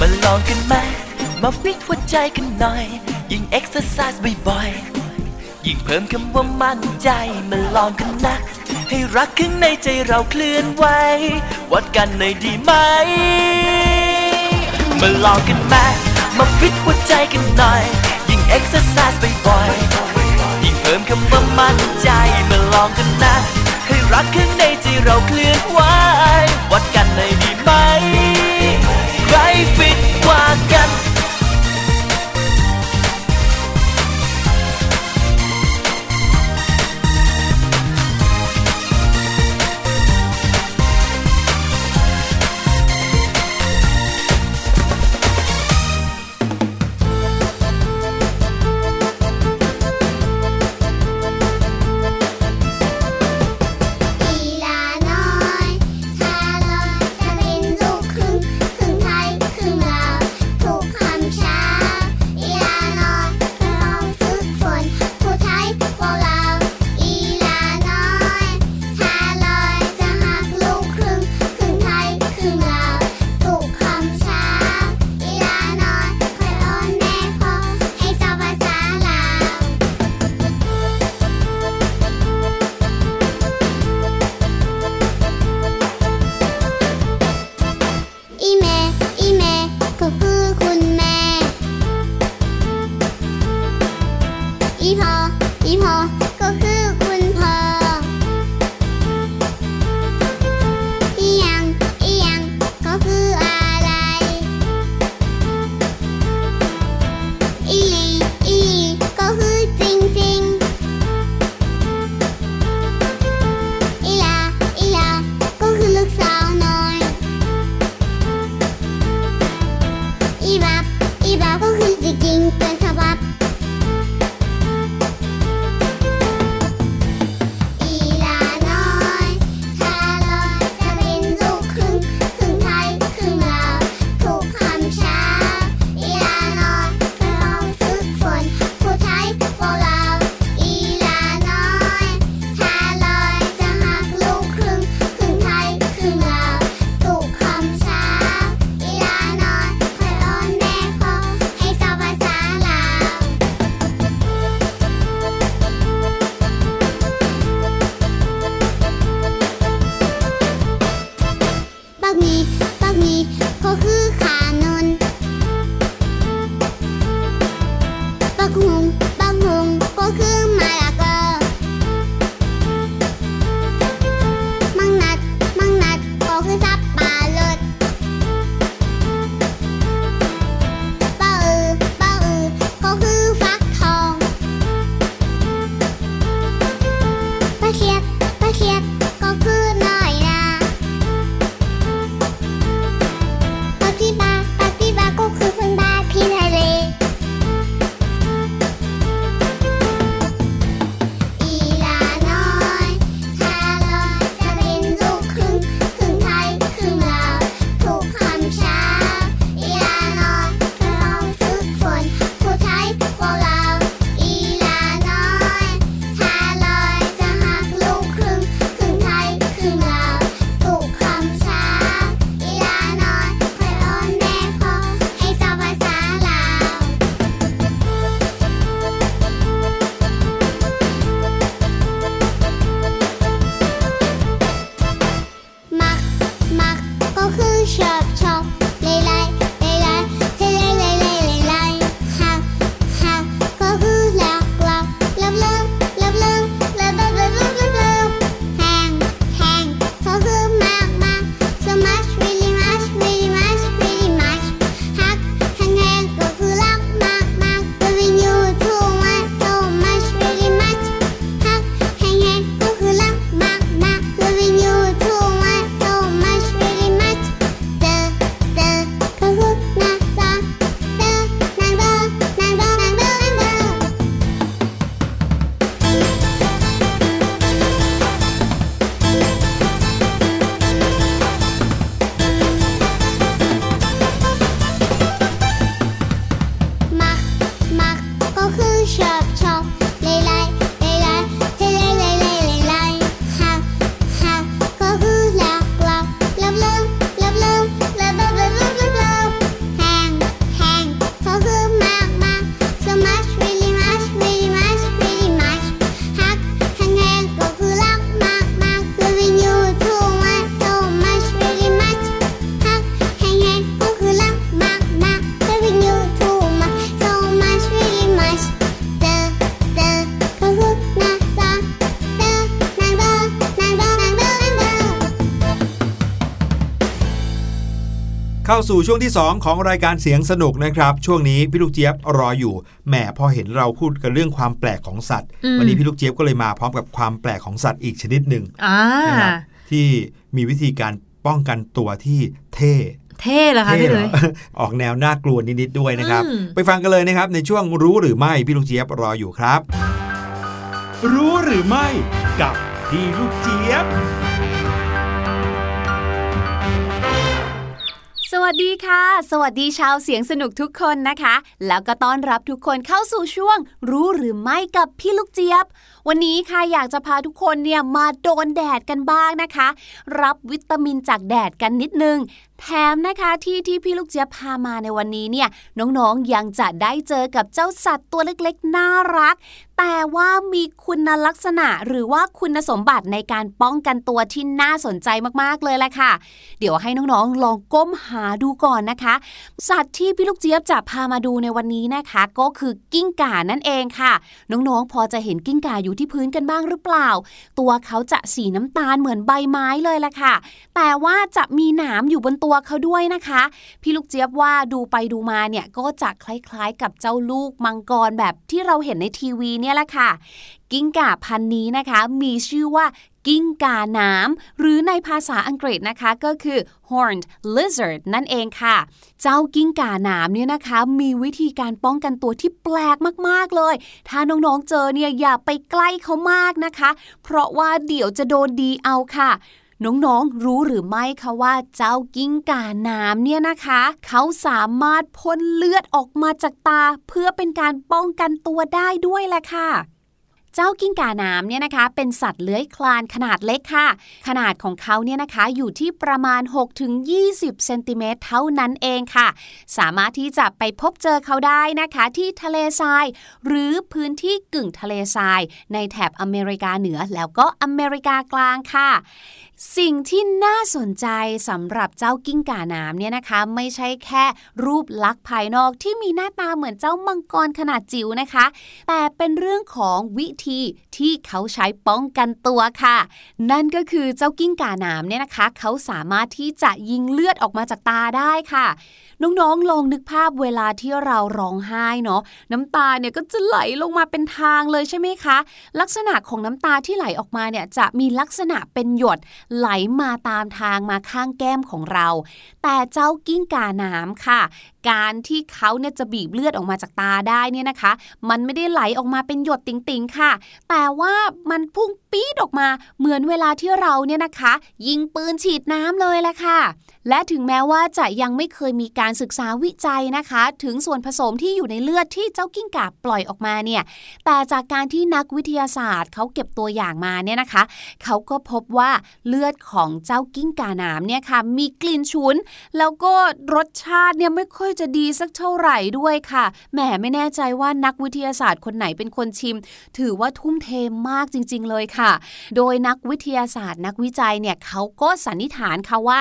มาลองกันไหม มาฟิตหัวใจกันหน่อย ยิ่งเอ็กซ์ไซส์บ่อยๆ ยิ่งเพิ่มคำว่ามั่นใจ มาลองกันนะ ให้รักข้างในใจเราเคลื่อนไหววัดกันเลยดีไหม มาลองกันไหมมาฟิตหัวใจกันหน่อย ยิ่งเอ็กซ์ไซส์บ่อยๆยิ่งเพิ่มคำว่ามั่นใจ มาลองกันนะ ให้รักข้างในใจเราเคลื่อนไหววัดกันเลยดีไหม ใครฟิ สู่ช่วงที่ 2 ของรายการเสียงสนุกนะครับ ช่วงนี้พี่ลูกเจี๊ยบรออยู่แหมพอเห็นเราพูดกันเรื่องความแปลกของสัตว์อืมวันนี้พี่ลูกเจี๊ยบก็เลยมาพร้อมกับความแปลกของสัตว์อีกชนิดหนึ่งอ่านะครับที่มีวิธีการป้องกันตัวที่เท่เท่เหรอคะพี่เหเลรอยออกแนวน่ากลัวนิดๆด้วยนะครับอืมไปฟังกันเลยนะครับในช่วงรู้หรือไม่พี่ลูกเจี๊ยบรออยู่ครับ รู้หรือไม่กับพี่ลูกเจี๊ยบ สวัสดีค่ะ สวัสดีชาวเสียงสนุกทุกคนนะคะ แล้วก็ต้อนรับทุกคนเข้าสู่ช่วง รู้หรือไม่กับพี่ลูกเจี๊ยบ วันนี้ค่ะอยากจะพาทุกคนเนี่ยมาโดนแดดกันบ้างนะคะ รับวิตามินจากแดดกันนิดนึงแถมนะคะที่ที่พี่ลูกเจี๊ยบพามาในวันนี้เนี่ยน้องๆยังจะได้เจอกับเจ้าสัตว์ตัวเล็กๆ น่ารัก แต่ว่ามีคุณลักษณะหรือว่าคุณสมบัติในการป้องกันตัวที่น่าสนใจมากๆเลยแหละค่ะ เดี๋ยวให้น้องๆลองก้มหาดูก่อนนะคะ สัตว์ที่พี่ลูกเจี๊ยบจะพามาดูในวันนี้นะคะ ก็คือกิ้งก่านั่นเองค่ะ น้องๆ พอจะเห็นกิ้งก่าอยู่ที่พื้นกันบ้างหรือเปล่า ตัวเขาจะสีน้ำตาลเหมือนใบไม้เลยแหละค่ะ แต่ว่าจะมีหนามอยู่บนตัวเขาด้วยนะคะ พี่ลูกเจี๊ยบว่าดูไปดูมาเนี่ยก็จะคล้ายๆ กับเจ้าลูกมังกรแบบที่เราเห็นในทีวีเนี่ยแหละค่ะ กิ้งก่าพันนี้นะคะ มีชื่อว่ากิ้งก่าน้ำหรือในภาษาอังกฤษนะคะก็คือ horned lizard นั่นเองค่ะ เจ้ากิ้งก่าน้ำเนี่ยนะคะ มีวิธีการป้องกันตัวที่แปลกมากๆเลย ถ้าน้องๆเจอเนี่ยอย่าไปใกล้เขามากนะคะ เพราะว่าเดี๋ยวจะโดนดีเอาค่ะ น้องๆ รู้หรือไม่คะว่าเจ้ากิ้งก่าน้ำเนี่ยนะคะ เขาสามารถพ่นเลือดออกมาจากตา เพื่อเป็นการป้องกันตัวได้ด้วยแหละค่ะเจ้ากิ้งก่าน้ำเนี่ยนะคะ เป็นสัตว์เลื้อยคลานขนาดเล็กค่ะ ขนาดของเขาเนี่ยนะคะอยู่ที่ประมาณ 6-20 เซนติเมตรเท่านั้นเองค่ะ สามารถที่จะไปพบเจอเขาได้นะคะ ที่ทะเลทราย หรือพื้นที่กึ่งทะเลทราย ในแถบอเมริกาเหนือแล้วก็อเมริกากลางค่ะสิ่งที่น่าสนใจสำหรับเจ้ากิ้งก่าน้ำเนี่ยนะคะ ไม่ใช่แค่รูปลักษณ์ภายนอกที่มีหน้าตาเหมือนเจ้ามังกรขนาดจิ๋วนะคะ แต่เป็นเรื่องของวิธีที่เขาใช้ป้องกันตัวค่ะ นั่นก็คือเจ้ากิ้งก่าน้ำเนี่ยนะคะ เขาสามารถที่จะยิงเลือดออกมาจากตาได้ค่ะน้องๆลองนึกภาพเวลาที่เราร้องไห้เนาะน้ำตาเนี่ยก็จะไหลลงมาเป็นทางเลยใช่ไหมคะ ลักษณะของน้ำตาที่ไหลออกมาเนี่ยจะมีลักษณะเป็นหยดไหลมาตามทางมาข้างแก้มของเรา แต่เจ้ากิ้งก่าน้ำค่ะ การที่เขาเนี่ยจะบีบเลือดออกมาจากตาได้เนี่ยนะคะ มันไม่ได้ไหลออกมาเป็นหยดติ่งๆค่ะ แต่ว่ามันพุ่งปี๊ดออกมาเหมือนเวลาที่เราเนี่ยนะคะ ยิงปืนฉีดน้ำเลยแหละค่ะ และถึงแม้ว่าจะยังไม่เคยมีการศึกษาวิจัยนะคะ ถึงส่วนผสมที่อยู่ในเลือดที่เจ้ากิ้งก่าปล่อยออกมาเนี่ยแต่จากการที่นักวิทยาศาสตร์เขาเก็บตัวอย่างมาเนี่ยนะคะ เขาก็พบว่าเลือดของเจ้ากิ้งก่าน้ำเนี่ยค่ะมีกลิ่นฉุน แล้วก็รสชาติเนี่ยไม่ค่อยจะดีสักเท่าไหร่ด้วยค่ะแหมไม่แน่ใจว่านักวิทยาศาสตร์คนไหนเป็นคนชิม ถือว่าทุ่มเทมากจริง ๆ เลยค่ะ โดยนักวิทยาศาสตร์ นักวิจัยเนี่ยเขาก็สันนิษฐานค่ะว่า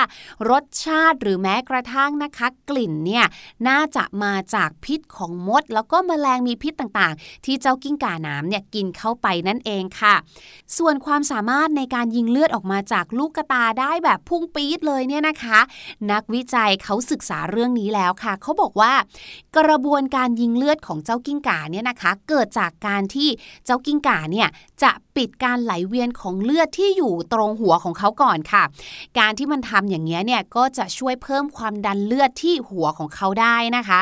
รสชาติหรือแม้กระทั่งนะคะกลิ่นเนี่ยน่าจะมาจากพิษของมด แล้วก็แมลงมีพิษต่างๆ ที่เจ้ากิ้งก่าน้ำเนี่ยกินเข้าไปนั่นเองค่ะ ส่วนความสามารถในการยิงเลือดออกมาจากลูกกระตาได้แบบพุ่งปี๊ดเลยเนี่ยนะคะ นักวิจัยเขาศึกษาเรื่องนี้แล้วค่ะเขาบอกว่ากระบวนการยิงเลือดของเจ้ากิ้งก่าเนี่ยนะคะ เกิดจากการที่เจ้ากิ้งก่าเนี่ยจะปิดการไหลเวียนของเลือดที่อยู่ตรงหัวของเขาก่อนค่ะ การที่มันทำอย่างนี้ยเนี่ยก็จะช่วยเพิ่มความดันเลือดที่หัวของเขาได้นะคะ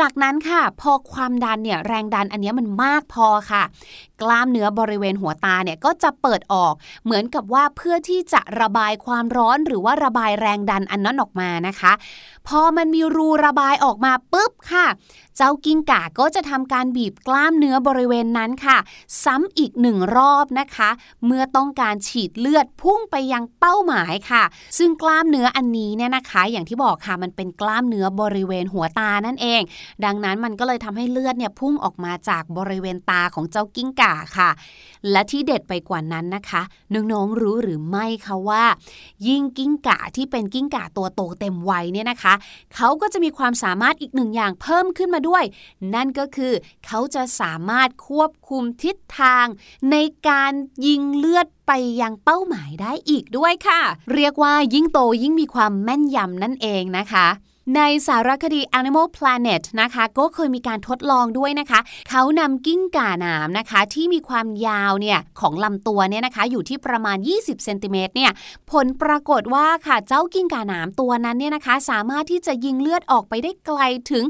จากนั้นค่ะพอความดันเนี่ยแรงดันอันเนี้ยมันมากพอค่ะ กล้ามเนื้อบริเวณหัวตาเนี่ยก็จะเปิดออกเหมือนกับว่าเพื่อที่จะระบายความร้อนหรือว่าระบายแรงดันอันนั้นออกมานะคะ พอมันมีรูระบายออกมาปุ๊บค่ะ เจ้ากิ้งก่าก็จะทำการบีบกล้ามเนื้อบริเวณนั้นค่ะ ซ้ำอีกหนึ่งรอบนะคะ เมื่อต้องการฉีดเลือดพุ่งไปยังเป้าหมายค่ะ ซึ่งกล้ามเนื้ออันนี้เนี่ยนะคะ อย่างที่บอกค่ะมันเป็นกล้ามเนื้อบริเวณหัวตานั่นเอง ดังนั้นมันก็เลยทำให้เลือดเนี่ยพุ่งออกมาจากบริเวณตาของเจ้ากิ้งก่าค่ะ และที่เด็ดไปกว่านั้นนะคะ น้องๆรู้หรือไม่คะว่า ยิ่งกิ้งก่าที่เป็นกิ้งก่าตัวโตเต็มวัยเนี่ยนะคะเขาก็จะมีความสามารถอีกหนึ่งอย่างเพิ่มขึ้นมาด้วย นั่นก็คือเขาจะสามารถควบคุมทิศทาง ในการยิงเลือดไปยังเป้าหมายได้อีกด้วยค่ะ เรียกว่ายิ่งโตยิ่งมีความแม่นยำนั่นเองนะคะ ในสารคดี Animal Planet นะคะ ก็เคยมีการทดลองด้วยนะคะ เขานำกิ้งก่าหนามนะคะ ที่มีความยาวเนี่ยของลำตัวเนี่ยนะคะ อยู่ที่ประมาณ 20 เซนติเมตรเนี่ย ผลปรากฏว่าค่ะ เจ้ากิ้งก่าหนามตัวนั้นเนี่ยนะคะ สามารถที่จะยิงเลือดออกไปได้ไกลถึง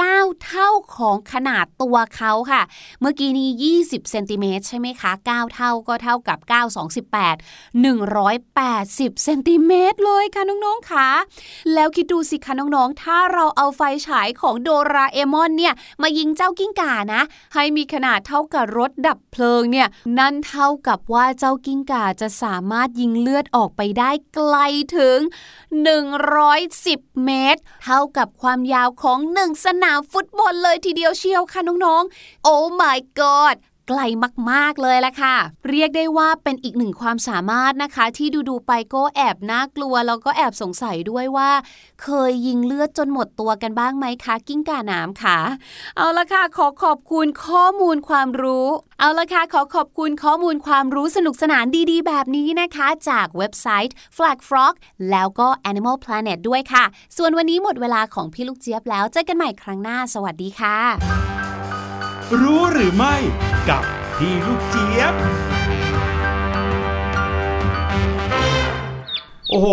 9 เท่าของขนาดตัวเขาค่ะ เมื่อกี้นี้ 20 เซนติเมตรใช่ไหมคะ 9 เท่าก็เท่ากับ 9 28 180 เซนติเมตรเลยค่ะน้องๆค่ะ แล้วคิดดูสิคะน้องๆ ถ้าเราเอาไฟฉายของโดราเอมอนเนี่ยมายิงเจ้ากิ้งก่านะ ให้มีขนาดเท่ากับรถดับเพลิงเนี่ย นั่นเท่ากับว่าเจ้ากิ้งก่าจะสามารถยิงเลือดออกไปได้ไกลถึง 110 เมตร เท่ากับความยาวของ1สนามฟุตบอลเลยทีเดียวเชียวค่ะน้องๆ โอ้ my god ไกลมากๆเลยละค่ะ เรียกได้ว่าเป็นอีกหนึ่งความสามารถนะคะ ที่ดูๆไปก็แอบน่ากลัวแล้วก็แอบสงสัยด้วยว่า เคยยิงเลือดจนหมดตัวกันบ้างไหมคะ กิ้งก่าน้ำค่ะ เอาละค่ะ ขอขอบคุณข้อมูลความรู้ เอาละค่ะ ขอขอบคุณข้อมูลความรู้สนุกสนานดีๆ แบบนี้นะคะ จากเว็บไซต์ Flag Frog แล้วก็ Animal Planet ด้วยค่ะ ส่วนวันนี้หมดเวลาของพี่ลูกเจี๊ยบแล้วเจอกันใหม่ครั้งหน้า สวัสดีค่ะ รู้หรือไม่กับพี่ลูกเจี๊ยบ โอ้โห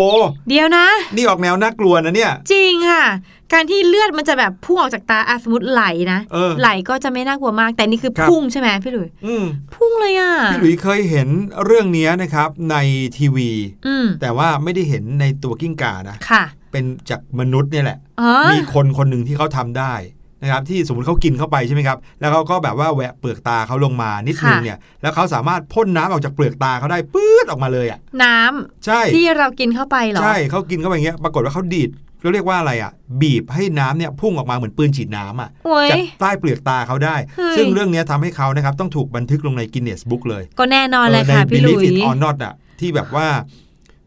เดียวนะ นี่ออกแนวน่ากลัวนะเนี่ย จริงค่ะ การที่เลือดมันจะแบบพุ่งออกจากตาอะสมมติไหลนะเออไหลก็จะไม่น่ากลัวมาก แต่นี่คือครับ พุ่งใช่ไหมพี่หลุยอืมพุ่งเลยอะพี่หลุยเคยเห็นเรื่องนี้นะครับในทีวี อืมแต่ว่าไม่ได้เห็นในตัวกิ้งก่านะ ค่ะเป็นจากมนุษย์เนี่ยแหละ อ๋อมีคนคนหนึ่งที่เขาทำได้ นะครับที่สมมติเขากินเข้าไปใช่ไหมครับแล้วเขาก็แบบว่าแหวะเปลือกตาเขาลงมานิดนึงเนี่ยแล้วเขาสามารถพ่นน้ำออกจากเปลือกตาเขาได้ปื๊ดออกมาเลยอะน้ำใช่ที่เรากินเข้าไปเหรอใช่เขากินเข้าไปอย่างเงี้ยปรากฏว่าเขาดีดเขาเรียกว่าอะไรอะ บีบให้น้ำเนี่ยพุ่งออกมาเหมือนปืนฉีดน้ำอะโอ้ยจากใต้เปลือกตาเขาได้เฮ้ยซึ่งเรื่องเนี้ยทำให้เขานะครับต้องถูกบันทึกลงในกินเนสบุ๊กเลย ก็แน่นอนเลยค่ะในพี่หลุ Believe ย It or Not อะที่แบบว่า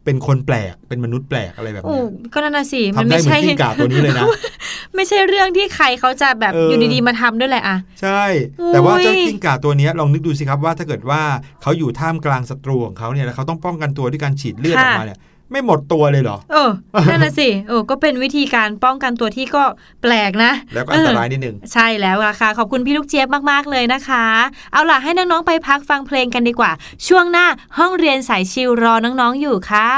เป็นคนแปลกเป็นมนุษย์แปลกอะไรแบบโอ้เนี้ยก็นั่นน่ะสิ มันทำได้ไม่เหมือใช่นกิ้งก่าตัวนี้เลยนะ ไม่ใช่เรื่องที่ใครเขาจะแบบเออออยู่ดีๆมาทำด้วยแหละอะใช่โอ้ยแต่ว่าเจ้ากิ้งก่าตัวเนี้ยลองนึกดูสิครับว่าถ้าเกิดว่าเขาอยู่ท่ามกลางศัตรูของเขาเนี่ยแล้วเขาต้องป้องกันตัวด้วยการฉีดเลือดออกมาเนี่ยไม่หมดตัวเลยเหรอ เออ นั่นน่ะสิ เออ ก็เป็นวิธีการป้องกันตัวที่ก็แปลกนะ แล้วก็อันตรายนิดนึง ใช่แล้วล่ะค่ะ ขอบคุณพี่ลูกเจี๊ยบมากๆเลยนะคะ เอาล่ะให้น้องๆไปพักฟังเพลงกันดีกว่า ช่วงหน้าห้องเรียนสายชิลรอน้องๆอยู่ค่ะ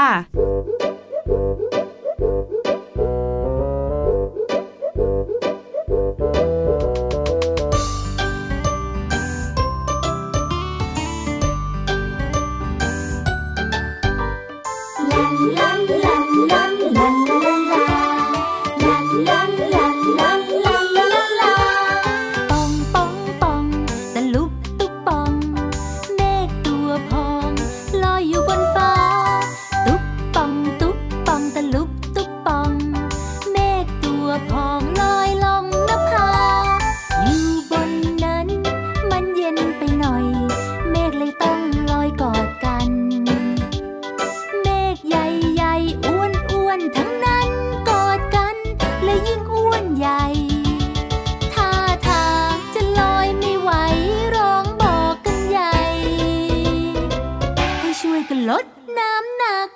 ลดน้ำหนัก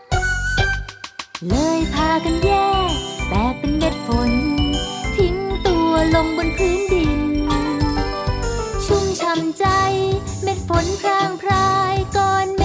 เลยพากันแยกแตกเป็นเม็ดฝน ทิ้งตัวลงบนพื้นดิน ชุ่มช่ำใจ เม็ดฝนพรางพรายก่อน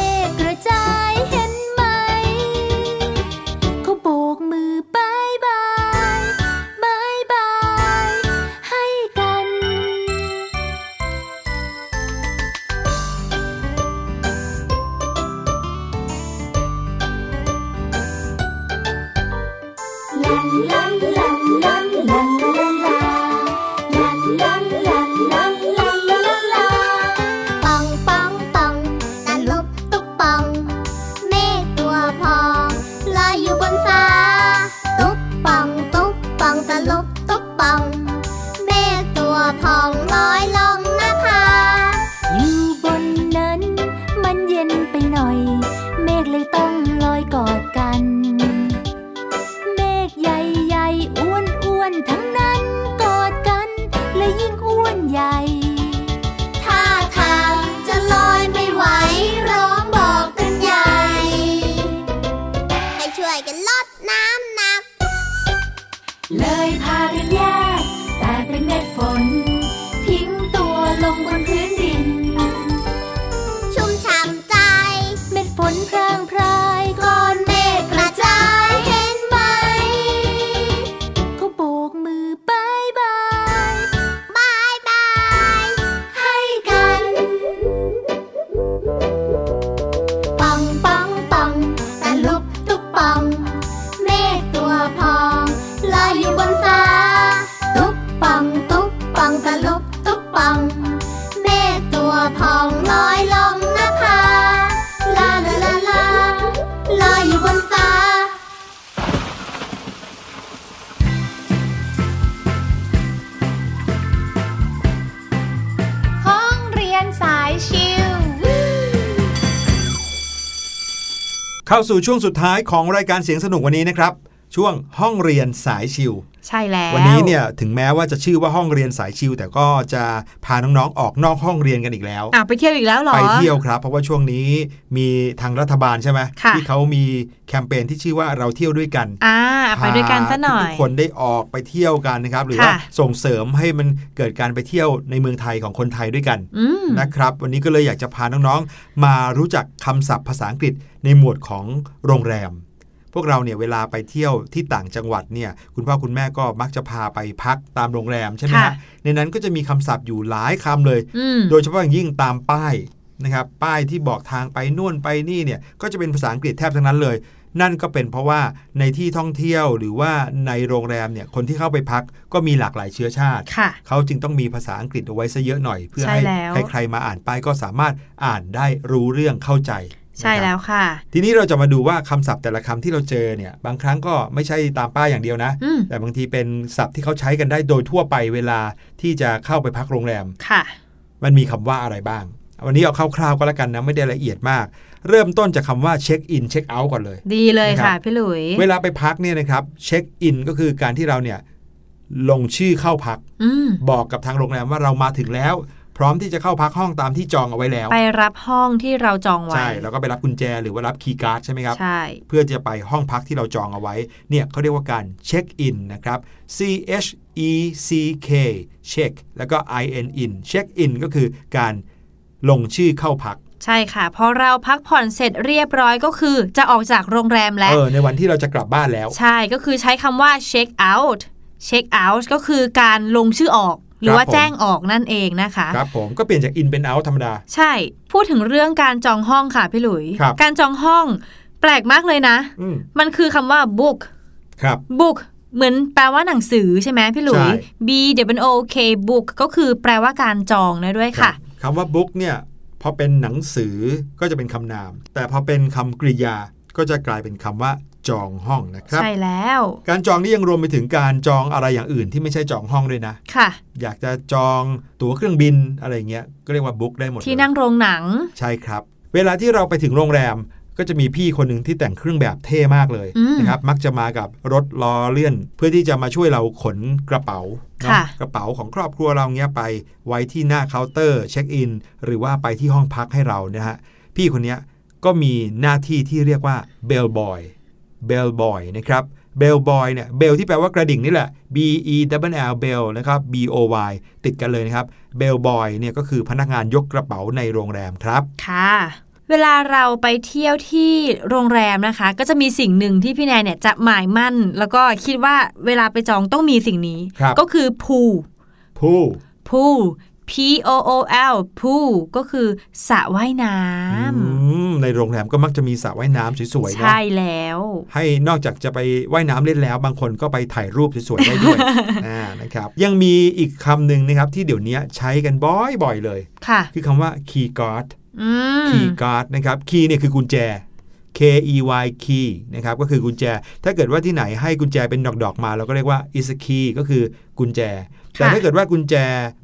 เข้าสู่ช่วงสุดท้ายของรายการเสียงสนุกวันนี้นะครับ ช่วงห้องเรียนสายชิวใช่แล้ว วันนี้เนี่ยถึงแม้ว่าจะชื่อว่าห้องเรียนสายชิวแต่ก็จะพาน้องๆออกนอกห้องเรียนกันอีกแล้วอะไปเที่ยวอีกแล้วเหรอไปเที่ยวครับ เพราะว่าช่วงนี้มีทางรัฐบาลใช่ไหมค่ะที่เขามีแคมเปญที่ชื่อว่าเราเที่ยวด้วยกันอ่าไปด้วยกันซะหน่อทุยกๆคนได้ออกไปเที่ยวกันนะครับหรือค่ะว่าส่งเสริมให้มันเกิดการไปเที่ยวในเมืองไทยของคนไทยด้วยกันอืมนะครับ วันนี้ก็เลยอยากจะพาน้องๆ มารู้จักคำศัพท์ภาษาอังกฤษในหมวดของโรงแรม พวกเราเนี่ยเวลาไปเที่ยวที่ต่างจังหวัดเนี่ยคุณพ่อคุณแม่ก็มักจะพาไปพักตามโรงแรมใช่ไหมค่ะฮะในนั้นก็จะมีคำศัพท์อยู่หลายคำเลยอืมโดยเฉพาะอย่างยิ่งตามป้ายนะครับป้ายที่บอกทางไปนู่นไปนี่เนี่ยก็จะเป็นภาษาอังกฤษแทบทั้งนั้นเลย นั่นก็เป็นเพราะว่าในที่ท่องเที่ยวหรือว่าในโรงแรมเนี่ยคนที่เข้าไปพักก็มีหลากหลายเชื้อชาติค่ะเขาจึงต้องมีภาษาอังกฤษเอาไว้ซะเยอะหน่อย เพื่อใช่ให้แล้วใครๆมาอ่านป้ายก็สามารถอ่านได้รู้เรื่องเข้าใจ ใช่นะครับแล้วค่ะ ทีนี้เราจะมาดูว่าคำศัพท์แต่ละคำที่เราเจอเนี่ย บางครั้งก็ไม่ใช่ตามป้ายอย่างเดียวนะอืมแต่บางทีเป็นศัพท์ที่เขาใช้กันได้โดยทั่วไปเวลาที่จะเข้าไปพักโรงแรมค่ะ มันมีคำว่าอะไรบ้าง วันนี้เอาคร่าวๆก็แล้วกันนะ ไม่ได้ละเอียดมาก เริ่มต้นจากคำว่าเช็คอินเช็คเอาท์ก่อนเลย ดีเลยนะครัค่ะบพี่หลุย เวลาไปพักเนี่ยนะครับเช็คอินก็คือการที่เราเนี่ยลงชื่อเข้าพักอืมบอกกับทางโรงแรมว่าเรามาถึงแล้ว พร้อมที่จะเข้าพักห้องตามที่จองเอาไว้แล้ว ไปรับห้องที่เราจองไว้ ใช่แล้วก็ไปรับกุญแจหรือว่ารับคีย์การ์ดใช่ไหมครับใช่เพื่อจะไปห้องพักที่เราจองเอาไว้เนี่ยเขาเรียกว่าการเช็คอินนะครับ C H E C K เช็คแล้วก็ I N in เช็คอินก็คือการลงชื่อเข้าพักใช่ค่ะพอเราพักผ่อนเสร็จเรียบร้อยก็คือ จะออกจากโรงแรมแล้วเออในวันที่เราจะกลับบ้านแล้ว ใช่ก็คือใช้คำว่า check out check out ก็คือการลงชื่อออกห รือว่าครับผมแจ้งออกนั่นเองนะคะครับผมก็เปลี่ยนจาก in เป็น out ธรรมดา ใช่พูดถึงเรื่องการจองห้องค่ะพี่หลุยครับการจองห้องแปลกมากเลยนะอืมมันคือคำว่า book ครับ book เหมือนแปลว่าหนังสือใช่ไหมพี่หลุยใช่ B W O K book ก็คือแปลว่าการจองนะด้วยค่ะคำว่า book เนี่ยพอเป็นหนังสือก็จะเป็นคำนาม แต่พอเป็นคำกริยาก็จะกลายเป็นคำว่า จองห้องนะครับ ใช่แล้ว การจองนี่ยังรวมไปถึงการจองอะไรอย่างอื่นที่ไม่ใช่จองห้องด้วยนะ ค่ะ อยากจะจองตั๋วเครื่องบินอะไรเงี้ยก็เรียกว่า book ได้หมดเลยที่นั่งโรงหนัง ใช่ครับ เวลาที่เราไปถึงโรงแรมก็จะมีพี่คนหนึ่งที่แต่งเครื่องแบบเท่มากเลยอืมนะครับ มักจะมากับรถล้อเลื่อน เพื่อที่จะมาช่วยเราขนกระเป๋าเนอะค่ะกระเป๋าของครอบครัวเราเงี้ยไปไว้ที่หน้าเคาน์เตอร์เช็คอิน หรือว่าไปที่ห้องพักให้เรานะฮะ พี่คนเนี้ยก็มีหน้าที่ที่เรียกว่า bellboy bellboy นะครับ bellboy เนี่ย bell ที่แปลว่ากระดิ่งนี่แหละ B E W L เบลนะครับ B O Y ติดกันเลยนะครับ bellboy เนี่ยก็คือพนักงานยกกระเป๋าในโรงแรมครับ ค่ะ เวลาเราไปเที่ยวที่โรงแรมนะคะ ก็จะมีสิ่งหนึ่งที่พี่แนนเนี่ยจะหมายมั่น แล้วก็คิดว่าเวลาไปจองต้องมีสิ่งนี้ครับก็คือ pool ผู้ pool P O O L pool ก็คือสระว่ายน้อืมในโรงแรมก็มักจะมีสระว่ายน้ำสวยำๆนะใช่แล้ว ให้นอกจากจะไปว่ายน้ำเล่นแล้ว บางคนก็ไปถ่ายรูปสวยๆได้ด้วยอ่านะครับยังมีอีกคำหนึ่งนะครับที่เดี๋ยวนี้ใช้กันบ่อยๆเลย ค่ะ คือคำว่า key guard อืม key guard นะครับ key เนี่ยคือกุญแจ K E Y key นะครับก็คือกุญแจ ถ้าเกิดว่าที่ไหนให้กุญแจเป็นดอกๆมา เราก็เรียกว่า is a key ก็คือกุญแจ แต่ถ้าเกิดว่ากุญแจ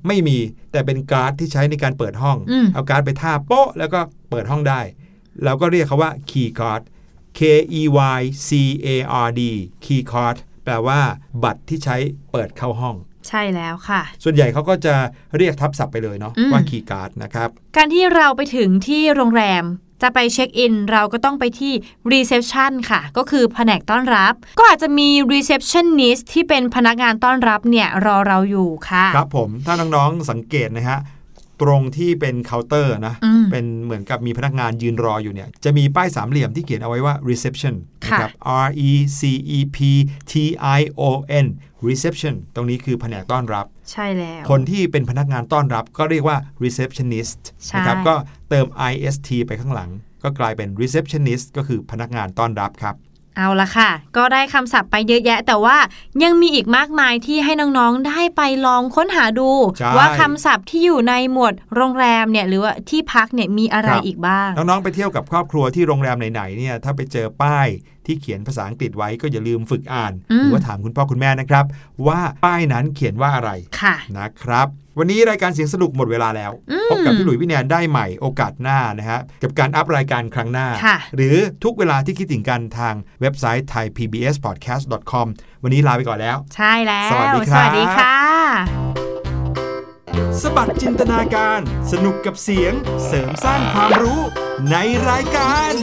ไม่มีแต่เป็นการ์ดที่ใช้ในการเปิดห้องอืมเอาการ์ดไปท่าโป๊ะแล้วก็เปิดห้องได้ เราก็เรียกเขาว่า key card K E Y C A R D key card แปลว่าบัตรที่ใช้เปิดเข้าห้องใช่แล้วค่ะ ส่วนใหญ่เขาก็จะเรียกทับศัพท์ไปเลยเนาะอืมว่า key card นะครับ การที่เราไปถึงที่โรงแรม จะไปเช็คอิน เราก็ต้องไปที่ reception ค่ะ ก็คือแผนกต้อนรับ ก็อาจจะมี receptionist ที่เป็นพนักงานต้อนรับเนี่ยรอเราอยู่ค่ะ ครับผมถ้าน้องๆสังเกตนะฮะ ตรงที่เป็นเคาน์เตอร์นะอืมเป็นเหมือนกับมีพนักงานยืนรออยู่เนี่ย จะมีป้ายสามเหลี่ยมที่เขียนเอาไว้ว่า reception ค่ะนะครับ R E C E P T I O N reception ตรงนี้คือแผนกต้อนรับ ใช่แล้ว คนที่เป็นพนักงานต้อนรับก็เรียกว่า receptionist ใช่นะครับ ก็เติม ist ไปข้างหลัง ก็กลายเป็น receptionist ก็คือพนักงานต้อนรับครับ เอาละค่ะ ก็ได้คำศัพท์ไปเยอะแยะ แต่ว่ายังมีอีกมากมายที่ให้น้องๆได้ไปลองค้นหาดูใช่ว่าคำศัพท์ที่อยู่ในหมวดโรงแรมเนี่ยหรือว่าที่พักเนี่ยมีอะไรครับอีกบ้าง น้องๆไปเที่ยวกับครอบครัวที่โรงแรมไหนๆเนี่ยถ้าไปเจอป้ายที่เขียนภาษาอังกฤษไว้ก็อย่าลืมฝึกอ่านอืมหรือว่าถามคุณพ่อคุณแม่นะครับ ว่าป้ายนั้นเขียนว่าอะไรค่ะนะครับ วันนี้รายการเสียงสนุกหมดเวลาแล้วอืมพบกับพี่หลุยส์พี่แนนได้ใหม่โอกาสหน้านะฮะ กับการอัพรายการครั้งหน้าค่ะหรือทุกเวลาที่คิดถึงกันทางเว็บไซต์ thaipbspodcast.com วันนี้ลาไปก่อนแล้ว ใช่แล้ว สวัสดีครับสวัสดีค่ะ สบัดจินตนาการ สนุกกับเสียงเสริมสร้างความรู้ในรายการ